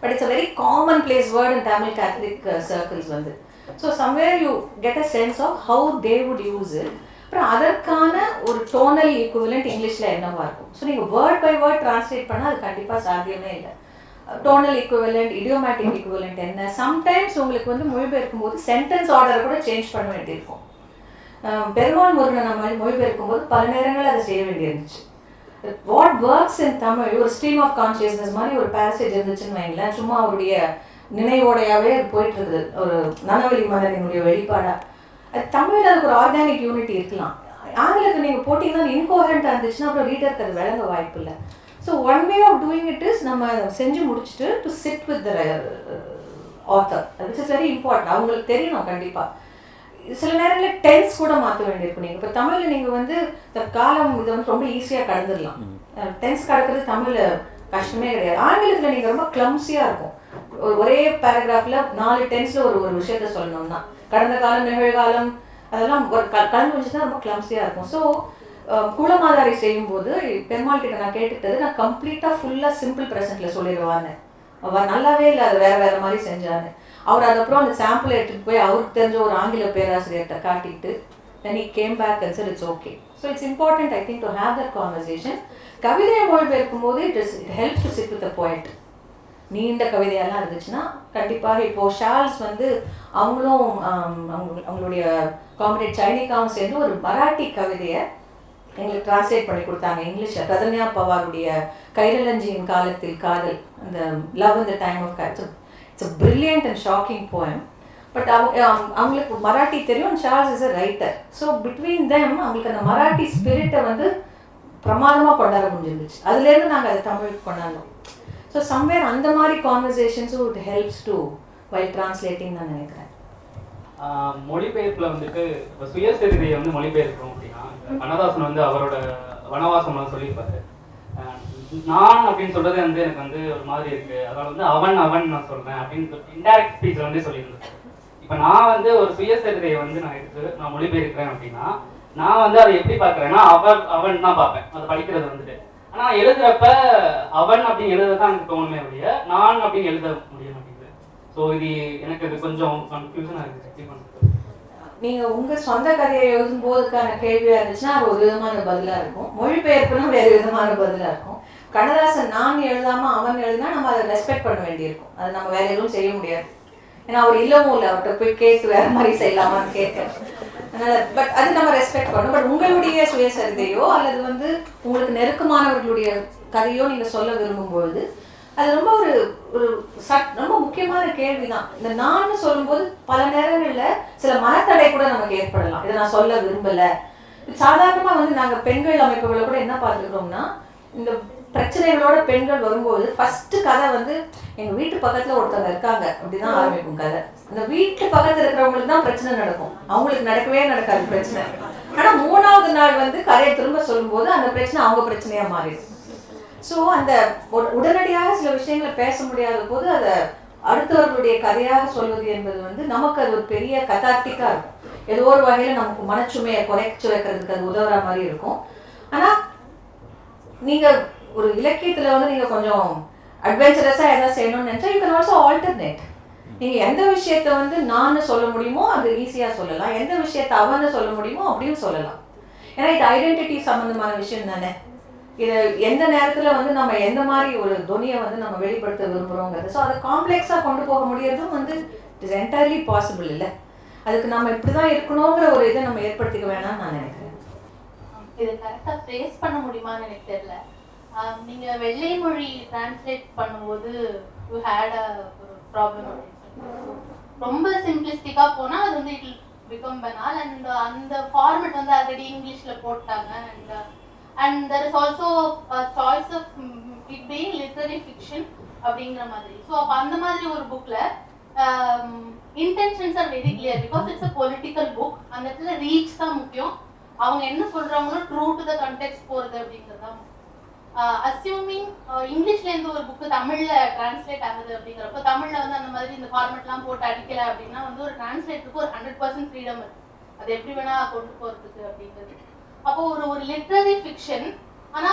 But it's a very commonplace word in Tamil Catholic circles வந்து. So somewhere you get a sense of how they would use it அப்புறம் அதற்கான ஒரு டோனல் ஈக்குவலண்ட் இங்கிலீஷில் என்னவா இருக்கும் ஸோ நீங்கள் வேர்ட் பை வேர்ட் டிரான்ஸ்லேட் பண்ணால் அது கண்டிப்பாக சாத்தியமே இல்லை. டோனல் ஈக்குவலண்ட் இடியோமேட்டிக் ஈக்குவலண்ட் என்ன? சம்டைம்ஸ் உங்களுக்கு வந்து மொழிபெயர்க்கும் போது சென்டென்ஸ் ஆர்டரை கூட சேஞ்ச் பண்ண வேண்டியிருக்கும். பெருமாள் முருகனை நம்ம மொழிபெயர்க்கும் போது பல நேரங்களில் அதை செய்ய வேண்டியிருந்துச்சு. வாட் ஒர்க்ஸ் இன் தமிழ் ஒரு ஸ்ட்ரீம் ஆஃப் கான்சியஸ்னஸ் மாதிரி ஒரு பேசேஜ் இருந்துச்சுன்னு வைங்களேன் சும்மா அவருடைய நினைவோடையாவே போயிட்டு இருக்குது ஒரு நனவெளி மலரினுடைய வெளிப்பாடா. அது தமிழில் அதுக்கு ஒரு ஆர்கானிக் யூனிட்டி இருக்கலாம். ஆங்கிலத்தில் நீங்கள் போட்டிங்கன்னா இன்கோஹரண்ட்டாக இருந்துச்சுன்னா அப்புறம் ரீடருக்கு அது விளங்க வாய்ப்பு இல்லை. So one way of doing it is நம்ம செஞ்சு முடிச்சுட்டு to sit with the author which is very important அவங்களுக்கு தெரியணும் கண்டிப்பாக சில நேரங்களில் டென்ஸ் கூட மாற்ற வேண்டியிருக்கும். நீங்கள் இப்போ தமிழில் நீங்கள் வந்து இந்த காலம் இதை வந்து ரொம்ப ஈஸியாக கடந்துடலாம். டென்ஸ் கடக்கிறது தமிழில் கஷ்டமே கிடையாது. ஆங்கிலத்தில் நீங்கள் ரொம்ப கிளம்ஸியாக இருக்கும். ஒரு- பேராகிராஃபில் நாலு டென்ஸில் ஒரு ஒரு விஷயத்த சொல்லணும்னா. கடந்த காலம் நிகழ்காலம் அதெல்லாம் ஒரு க- கலந்து வச்சுதான் ரொம்ப கிளம்ஸியாக இருக்கும். ஸோ குளமாதாரி செய்யும்போது பெருமாள் கிட்ட நான் கேட்டுட்டது நான் கம்ப்ளீட்டாக ஃபுல்லாக சிம்பிள் ப்ரெசென்ட்டில் சொல்லிடுவான்னு அவர் நல்லாவே இல்லை அது வேற வேற மாதிரி செஞ்சாரு அவர் அதுக்கப்புறம் அந்த சாம்பிள் எடுத்துகிட்டு போய் அவருக்கு தெரிஞ்ச ஒரு ஆங்கில பேராசிரியர்கிட்ட காட்டிட்டு then he came back and sir it's okay so it's important I think to have that conversation கவிதையை மொழிபெயர்க்கும் போது it is it help to sit with a poet. நீண்ட கவிதையெல்லாம் இருந்துச்சுன்னா கண்டிப்பாக இப்போது ஷால்ஸ் வந்து அவங்களும் அவங்க அவங்களுடைய காம்பரேட் சைனிகாவும் சேர்ந்து ஒரு மராட்டி கவிதையை எங்களுக்கு டிரான்ஸ்லேட் பண்ணி கொடுத்தாங்க. இங்கிலீஷில் பிரதன்யா பவாருடைய கைரலஞ்சியின் காலத்தில் காதல் அந்த லவ் இந்த time of it's brilliant and shocking poem but அவங்க அவங்க- அவங்களுக்கு மராட்டி தெரியும். Charles is a writer so between them அவங்களுக்கு அந்த மராட்டி ஸ்பிரிட்டை வந்து பிரமாதமாக கொண்டாட முடிஞ்சிருந்துச்சு. அதுலேருந்து நாங்கள் அதை தமிழுக்கு கொண்டாந்தோம் ஸோ சம்வேர் அந்த மாதிரி கான்வர்சேஷன்ஸும் it helps to while translating நான் நினைக்கிறேன். மொழிபெயர்ப்புல வந்துட்டு இப்போ சுயசரிதையை வந்து மொழிபெயர்க்கிறோம் அப்படின்னா கண்ணதாசன் வந்து அவரோட வனவாசம் வந்து சொல்லியிருப்பாரு. நான் அப்படின்னு சொல்றது வந்து எனக்கு வந்து ஒரு மாதிரி இருக்கு. அதனால வந்து அவன் அவன் நான் சொல்றேன் அப்படின்னு இன்டைரக்ட் ஸ்பீச்ல வந்து சொல்லியிருந்தேன். இப்போ நான் வந்து ஒரு சுயசரிதையை வந்து நான் எடுத்து நான் மொழிபெயர்க்கிறேன் அப்படின்னா நான் வந்து அதை எப்படி பார்க்கறேன்னா அவன் அவன் தான் பார்ப்பேன். அதை படிக்கிறது வந்துட்டு. ஆனா எழுதுறப்ப அவன் அப்படின்னு எழுதுறதான் எனக்கு தோணுமே அப்படிய நான் அப்படின்னு எழுத முடிய மாட்டேங்குது. ஸோ இது எனக்கு இது கொஞ்சம் கன்ஃபியூஷனாக இருக்குது. எப்படி பண்ணுறது நீங்க உங்க சொந்த கதையை எழுதும் போதுக்கான கேள்வியா இருந்துச்சுன்னா அது ஒரு விதமான பதிலா இருக்கும். மொழிபெயர்ப்புனா வேறு விதமான பதிலா இருக்கும். கண்ணதாசன் நான் எழுதாம அவன் எழுதினா நம்ம அதை ரெஸ்பெக்ட் பண்ண வேண்டியிருக்கும். அதை நம்ம வேற எதுவும் செய்ய முடியாது. ஏன்னா அவர் இல்லவும் இல்லை. அவர்கிட்ட போய் கேட்டு வேற மாதிரி செய்யலாமான்னு கேட்டேன் அதனால பட் அது நம்ம ரெஸ்பெக்ட் பண்ணணும். பட் உங்களுடைய சுயசரிதையோ அல்லது வந்து உங்களுக்கு நெருக்கமானவர்களுடைய கதையோ நீங்க சொல்ல விரும்பும்பொழுது அது ரொம்ப ஒரு ஒரு சட் ரொம்ப முக்கியமான கேள்விதான். இந்த நான் சொல்லும்போது பல நேரங்களில் சில மனத்தடை கூட நமக்கு ஏற்படலாம். இதை நான் சொல்ல விரும்பலை. சாதாரணமா வந்து நாங்க பெண்கள் அமைப்புகளை கூட என்ன பார்த்துக்கிறோம்னா இந்த பிரச்சனைகளோட பெண்கள் வரும்போது ஃபர்ஸ்ட் கதை வந்து எங்க வீட்டு பக்கத்துல ஒருத்தவங்க இருக்காங்க. அப்படிதான் ஆரம்பிக்கும் கதை. இந்த வீட்டு பக்கத்துல இருக்கிறவங்களுக்கு தான் பிரச்சனை நடக்கும். அவங்களுக்கு நடக்கவே நடக்காது பிரச்சனை. ஆனா மூணாவது நாள் வந்து கதையை திரும்ப சொல்லும்போது அந்த பிரச்சனை அவங்க பிரச்சனையா மாறிடும். ஸோ அந்த உடனடியாக சில விஷயங்களை பேச முடியாத போது அதை அடுத்தவர்களுடைய கதையாக சொல்வது என்பது வந்து நமக்கு அது ஒரு பெரிய கதார்த்திக்கா இருக்கும். ஏதோ ஒரு வகையில நமக்கு மனச்சுமையை குறைச்சு வைக்கிறதுக்கு அது உதவுற மாதிரி இருக்கும். ஆனா நீங்க ஒரு இலக்கியத்தில் வந்து நீங்கள் கொஞ்சம் அட்வென்ச்சரஸாக எதாவது செய்யணும்னு நினச்சா யூ கேன் ஆல்சோ ஆல்டர்னேட் நீங்கள் எந்த விஷயத்த வந்து நான் சொல்ல முடியுமோ அது ஈஸியாக சொல்லலாம். எந்த விஷயத்த அவன்னு சொல்ல முடியுமோ அப்படியும் சொல்லலாம். ஏன்னா இது ஐடென்டிட்டி சம்மந்தமான விஷயம் தானே. இது எந்த நேரத்தில் வந்து நம்ம எந்த மாதிரி ஒரு துணியை வந்து நம்ம வெளிப்படுத்த விரும்புகிறோங்கிறது ஸோ அதை காம்ப்ளெக்ஸாக கொண்டு போக முடியறதும் வந்து இட் இஸ் என்டையர்லி பாசிபிள் இல்லை. அதுக்கு நம்ம இப்படி தான் இருக்கணுங்கிற ஒரு இதை நம்ம ஏற்படுத்திக்க வேணாம்னு நான் நினைக்கிறேன். இது கரெக்டாக ஃபேஸ் பண்ண முடியுமான்னு எனக்கு தெரியல. Um, நீங்க வெள்ளை மொழி டிரான்ஸ்லேட் பண்ணும்போது யூ ஹேட் அ ப்ராப்ளம் ரொம்ப சிம்பிளிஸ்டிக்கா போனா அது வந்து இட் பிகம் பனால் அண்ட் அந்த ஃபார்மேட் வந்து ஆல்ரெடி இங்கிலீஷ்ல போட்டாங்க and and there is also choice of it being literary fiction அப்படிங்கிற மாதிரி. ஸோ அப்போ அந்த மாதிரி ஒரு புக்ல intentions are very clear because it's a political book அந்த இடத்துல ரீச் தான் முக்கியம். அவங்க என்ன சொல்றாங்களோ ட்ரூ டு த கண்டெக்ட் போறது அப்படிங்கிறது தான் முக்கியம். இங்கிலீஷ்ல இருந்து ஒரு புக்கு தமிழ்ல டிரான்ஸ்லேட் ஆகுது அப்படிங்கிறப்ப தமிழ்ல வந்து அந்த மாதிரி இந்த ஃபார்மெட்லாம் போட்டு அடிக்கல அப்படின்னா வந்து ஒரு டிரான்ஸ்லேட்டருக்கு ஒரு ஹண்ட்ரட் பர்சன்ட் ஃப்ரீடம் இருக்கு. அது எப்படி வேணா கொண்டு போறதுக்கு அப்படிங்கிறது அப்போ ஒரு ஒரு லிட்ரரி ஃபிக்ஷன் ஆனா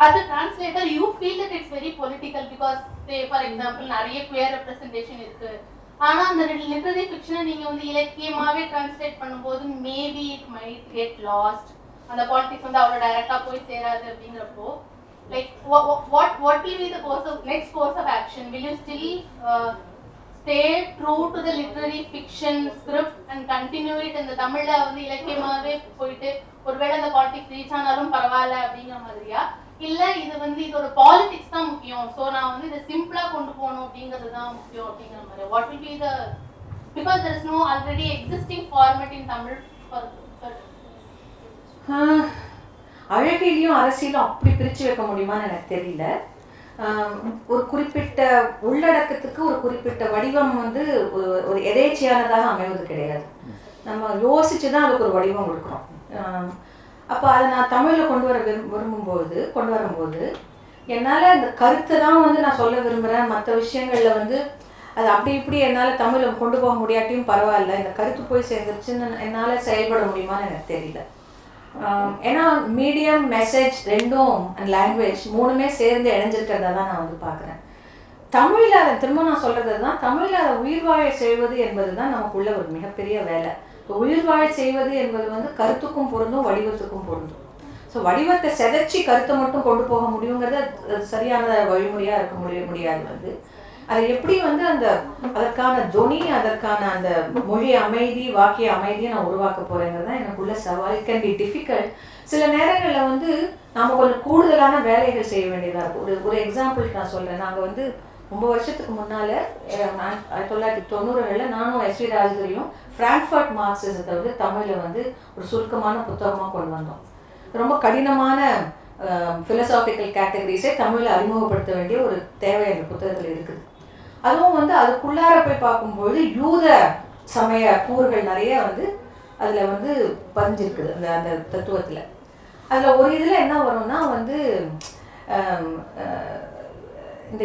as a translator you feel that it's very political because for example நிறைய குயர் ரெப்ரஸன்டேஷன் இருக்கு. ஆனா அந்த லிட்ரரி ஃபிக்ஷனை நீங்க வந்து இலக்கியமாவே டிரான்ஸ்லேட் பண்ணும்போது maybe it might get lost அந்த பாலிடிக்ஸ் வந்து அவ்வளோ டைரக்டா போய் சேராது அப்படிங்கிறப்போ like what what will be the course of next course of action will you still stay true to the literary fiction script and continue it இந்த தமிழ்ல வந்து இலக்கியமாவே போயிட்டு ஒருவேளை அந்த பாலிடிக்ஸ் ரீச் ஆனாலும் பரவாயில்ல அப்படிங்கிற மாதிரியா? இல்ல இது வந்து இதோட பாலிடிக்ஸ் தான் முக்கியம். சோ நான் வந்து இதை சிம்பிளா கொண்டு போகணும் அப்படிங்கிறது தான் முக்கியம் அப்படிங்கிற மாதிரி. What will be the because there is no already existing format in Tamil for அழகிலையும் அழகியலையும் அரசியலும் அப்படி பிரித்து வைக்க முடியுமான்னு எனக்கு தெரியல. ஒரு குறிப்பிட்ட உள்ளடக்கத்துக்கு ஒரு குறிப்பிட்ட வடிவம் வந்து ஒரு ஒரு எதேச்சியானதாக அமைவது கிடையாது. நம்ம யோசிச்சு தான் அதுக்கு ஒரு வடிவம் கொடுக்குறோம். அப்போ அதை நான் தமிழில் கொண்டு வர விரும் விரும்பும்போது கொண்டு வரும்போது என்னால் இந்த கருத்தை தான் வந்து நான் சொல்ல விரும்புகிறேன் மற்ற விஷயங்களில் வந்து அது அப்படி இப்படி என்னால் தமிழை கொண்டு போக முடியாட்டியும் பரவாயில்ல. இந்த கருத்து போய் சேர்ந்துருச்சுன்னு என்னால் செயல்பட முடியுமான்னு எனக்கு தெரியல. Um, ஏன்னா மீடியம் மெசேஜ் ரெண்டும் அண்ட் லாங்குவேஜ் மூணுமே சேர்ந்து இணைஞ்சிருக்கிறதா தான் நான் வந்து பார்க்குறேன். தமிழில் அதை திரும்ப நான் சொல்கிறது தான் தமிழில் அதை உயிர் வாழ செய்வது என்பது தான் நமக்குள்ள ஒரு மிகப்பெரிய வேலை. இப்போ உயிர் வாழ செய்வது என்பது வந்து கருத்துக்கும் பொருந்தும் வடிவத்துக்கும் பொருந்தும். ஸோ வடிவத்தை செதைச்சி கருத்தை மட்டும் கொண்டு போக முடியுங்கிறத சரியான வழிமுறையாக இருக்க முடிய முடியாது வந்து. அதை எப்படி வந்து அந்த அதற்கான துணி அதற்கான அந்த மொழி அமைதி வாக்கிய அமைதியை நான் உருவாக்க போறேங்கிறது தான் எனக்குள்ள சவால். கேன் பி டிஃபிகல்ட் சில நேரங்களில் வந்து நாம் கொஞ்சம் கூடுதலான வேலைகள் செய்ய வேண்டியதாக இருக்கும். ஒரு ஒரு எக்ஸாம்பிள் நான் சொல்கிறேன் நாங்கள் வந்து ரொம்ப வருஷத்துக்கு முன்னால் ஆயிரத்தி தொள்ளாயிரத்தி தொண்ணூறுகளில் நானும் எஸ் வி ராஜதுரியும் ஃப்ராங்க்ஃபர்ட் மார்க்சிசத்தை வந்து தமிழில் வந்து ஒரு சுருக்கமான புத்தகமாக கொண்டு வந்தோம். ரொம்ப கடினமான ஃபிலசாபிக்கல் கேட்டகரிஸே தமிழில் அறிமுகப்படுத்த வேண்டிய ஒரு தேவை அந்த புத்தகத்தில் இருக்குது. அதுவும் வந்து அதுக்குள்ளார போய் பார்க்கும்பொழுது யூத சமய கூறுகள் நிறைய வந்து அதில் வந்து பதிஞ்சிருக்குது அந்த அந்த தத்துவத்தில். அதில் ஒரு இதில் என்ன வரும்னா வந்து இந்த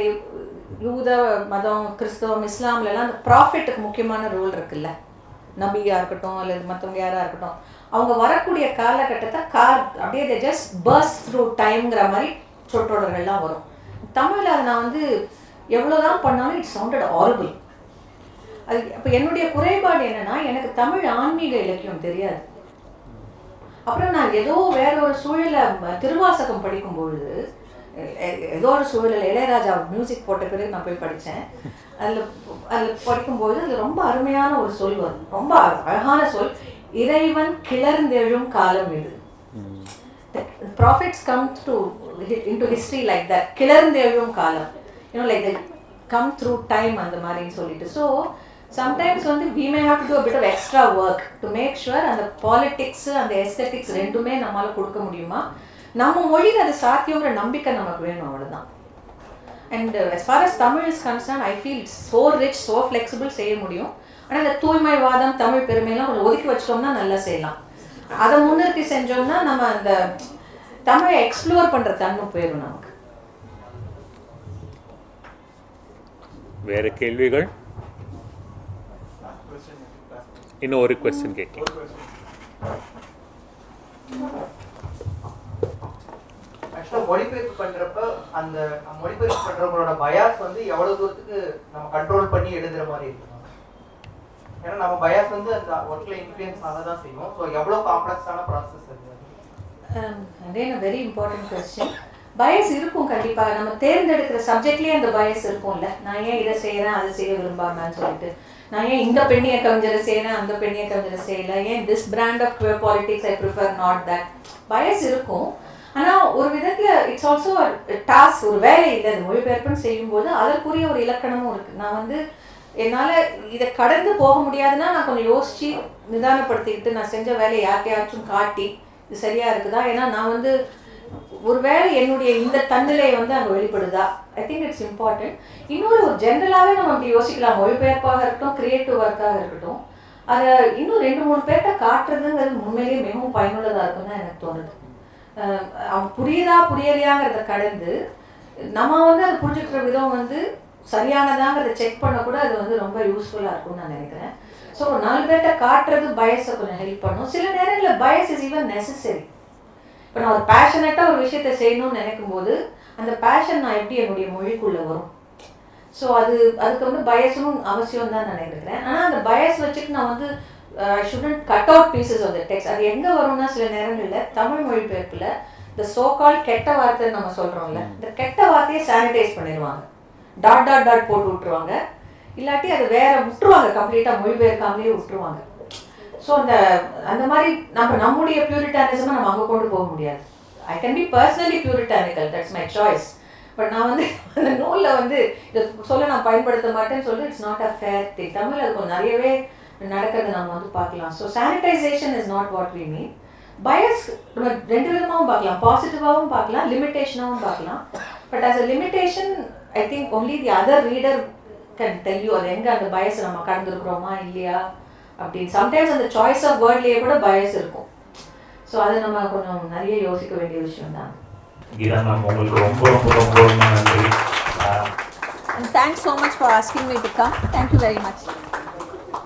யூத மதம் கிறிஸ்தவம் இஸ்லாம்லலாம் அந்த ப்ராஃபிட்டுக்கு முக்கியமான ரோல் இருக்குல்ல. நபியாக இருக்கட்டும் அல்லது மற்றவங்க யாராக இருக்கட்டும். அவங்க வரக்கூடிய காலகட்டத்தை கார் அப்படியே ஜஸ்ட் பர்ஸ் த்ரூ டைம்ங்கிற மாதிரி சொற்றொடர்கள்லாம் வரும். தமிழில் அதை நான் வந்து எவ்வளோதான் பண்ணாலும் இட் சவுண்டட் ஆரபிள் அது அப்போ என்னுடைய குறைபாடு என்னன்னா எனக்கு தமிழ் ஆன்மீக இலக்கியம் தெரியாது. அப்புறம் நான் ஏதோ வேற ஒரு சூழல திருவாசகம் படிக்கும் பொழுது ஏதோ ஒரு சூழலில் இளையராஜா மியூசிக் போட்ட பிறகு நான் போய் படித்தேன் அதில் அதில் படிக்கும்போது அதில் ரொம்ப அருமையான ஒரு சொல் வரும். ரொம்ப அழ- அழகான சொல். இறைவன் கிளர்ந்தெழும் காலம் இது. Prophets come to into history like that கிளர்ந்தெழும் காலம். You know like come through time அந்த மாதிரின்னு சொல்லிட்டு. ஸோ சம்டைம்ஸ் வந்து we may have to bit of extra work to make sure அந்த பாலிட்டிக்ஸ் அந்த எஸ்தெட்டிக்ஸ் ரெண்டுமே நம்மளால் கொடுக்க முடியுமா? நம்ம மொழியில் அது சாத்தியங்கிற நம்பிக்கை நமக்கு வேணும் அவ்வளோதான் and as far as Tamil is concerned I feel so rich so flexible செய்ய முடியும். ஆனால் இந்த தூய்மைவாதம் தமிழ் பெருமையெல்லாம் கொஞ்சம் ஒதுக்கி வச்சிட்டோம்னா நல்லா செய்யலாம். அதை முன்னிறுத்தி செஞ்சோம்னா நம்ம அந்த தமிழை எக்ஸ்ப்ளோர் பண்ணுற தன்மை போயிடும் நமக்கு. வேற கேள்விகள். இன்னும் ஒரு கொஸ்டின் கேட்கலாம். மொழிபெயர்ப்பு பண்றப்ப அந்த மொழிபெயர்ப்பு பண்றவங்களோட பயாஸ் வந்து எவ்வளவு தூரத்துக்கு நம்ம கண்ட்ரோல் பண்ணி எழுதுற மாதிரி இருக்கும்? ஏன்னா நம்ம பயாஸ் வந்து அந்த ஒர்க்ல இன்ஃப்ளூயன்ஸ் தான் செய்யும். ஸோ எவ்வளவு காம்ப்ளெக்ஸான ப்ராசஸ் அது? Again very important question bias இருக்கும் கண்டிப்பாக நம்ம தேர்ந்தெடுக்கிற சப்ஜெக்ட்லேயே அந்த பயஸ் இருக்கும்ல. நான் ஏன் இதை செய்கிறேன் அதை செய்ய விரும்பாமன்னு சொல்லிட்டு. நான் ஏன் இந்த பெண்ணிய கவிஞரை செய்கிறேன் அந்த பெண்ணிய கவிஞரை செய்யலை? ஏன் this brand of queer politics I prefer not that bias இருக்கும். ஆனால் ஒரு விதத்தில் இட்ஸ் ஆல்சோ டாஸ்க் ஒரு வேலை இல்லை. அது மொழிபெயர்ப்புன்னு செய்யும்போது அதற்குரிய ஒரு இலக்கணமும் இருக்குது நான் வந்து என்னால் இதை கடந்து போக முடியாதுன்னா நான் கொஞ்சம் யோசித்து நிதானப்படுத்திக்கிட்டு நான் செஞ்ச வேலையை யார்கிட்டயாச்சும் காட்டி இது சரியாக இருக்குதா? ஏன்னா நான் வந்து ஒருவேளை என்னுடைய இந்த தன்னிலையை வந்து அங்கே வெளிப்படுதா? ஐ திங்க் இட்ஸ் இம்பார்ட்டன்ட் இன்னொரு ஒரு ஜென்ரலாகவே நம்ம அப்படி யோசிக்கலாம். மொழிபெயர்ப்பாக இருக்கட்டும் கிரியேட்டிவ் ஒர்க்காக இருக்கட்டும். அதை இன்னும் ரெண்டு மூணு பேர்கிட்ட காட்டுறதுங்கிறது உண்மையிலேயே மிகவும் பயனுள்ளதாக இருக்கும் தான் எனக்கு தோணுது. அவங்க புரியுதா புரியலையாங்கிறத கடந்து நம்ம வந்து அதை புரிஞ்சுக்கிற விதம் வந்து சரியானதாங்கிறத செக் பண்ண கூட அது வந்து ரொம்ப யூஸ்ஃபுல்லாக இருக்கும்னு நான் நினைக்கிறேன். ஸோ நாலு பேர்கிட்ட காட்டுறது பயஸை கொஞ்சம் ஹெல்ப் பண்ணும். சில நேரங்களில் பயஸ் இஸ் ஈவன் நெசசரி இப்போ நான் ஒரு பேஷனட்டாக ஒரு விஷயத்தை செய்யணும்னு நினைக்கும் போது அந்த பேஷன் நான் எப்படி என்னுடைய மொழிக்குள்ளே வரும்? ஸோ அது அதுக்கு வந்து பயஸும் அவசியம் தான் நான் நினைக்கிறேன். ஆனால் அந்த பயஸ் வச்சுட்டு நான் வந்து I shouldn't cut out pieces of the text அது எங்கே வரும்னா சில நேரங்களில் தமிழ் மொழிபெயர்ப்பில் இந்த சோகால் கெட்ட வார்த்தைன்னு நம்ம சொல்கிறோம்ல இந்த கெட்ட வார்த்தையை சானிடைஸ் பண்ணிடுவாங்க. டாட் டாட் டாட் போட்டு விட்டுருவாங்க. இல்லாட்டி அது வேற விட்டுருவாங்க. கம்ப்ளீட்டாக மொழிபெயர்க்காமலே விட்டுருவாங்க. ஸோ அந்த அந்த மாதிரி நம்ம நம்முடைய பியூரிட்டானிசமை நம்ம அங்கே கொண்டு போக முடியாது. I can be personally puritanical that's my choice but நான் வந்து அந்த நூலில் வந்து இதை சொல்ல நான் பயன்படுத்த மாட்டேன்னு சொல்லி it's not a fair thing Tamil அது கொஞ்சம் நிறையவே நடக்கிறது நம்ம வந்து பார்க்கலாம். So sanitization is not what we mean bias நம்ம ரெண்டு விதமாகவும் பார்க்கலாம். பாசிட்டிவாகவும் பார்க்கலாம் லிமிட்டேஷனாகவும் பார்க்கலாம். But as a limitation I think only the other reader can tell you அது எங்கே அந்த பயஸ் நம்ம கடந்துருக்குறோமா இல்லையா? அப்படின்னு சம்டைம்ஸ் அந்த சாய்ஸ் ஆஃப் வேர்ட்லேயே கூட பயஸ் இருக்கும் ஸோ அதை நம்ம கொஞ்சம் நிறைய யோசிக்க வேண்டிய விஷயம் தான் கீதா மேம் உங்களுக்கு ரொம்ப ரொம்ப ரொம்ப ரொம்ப நன்றி so much for asking me to come. Thank you very much.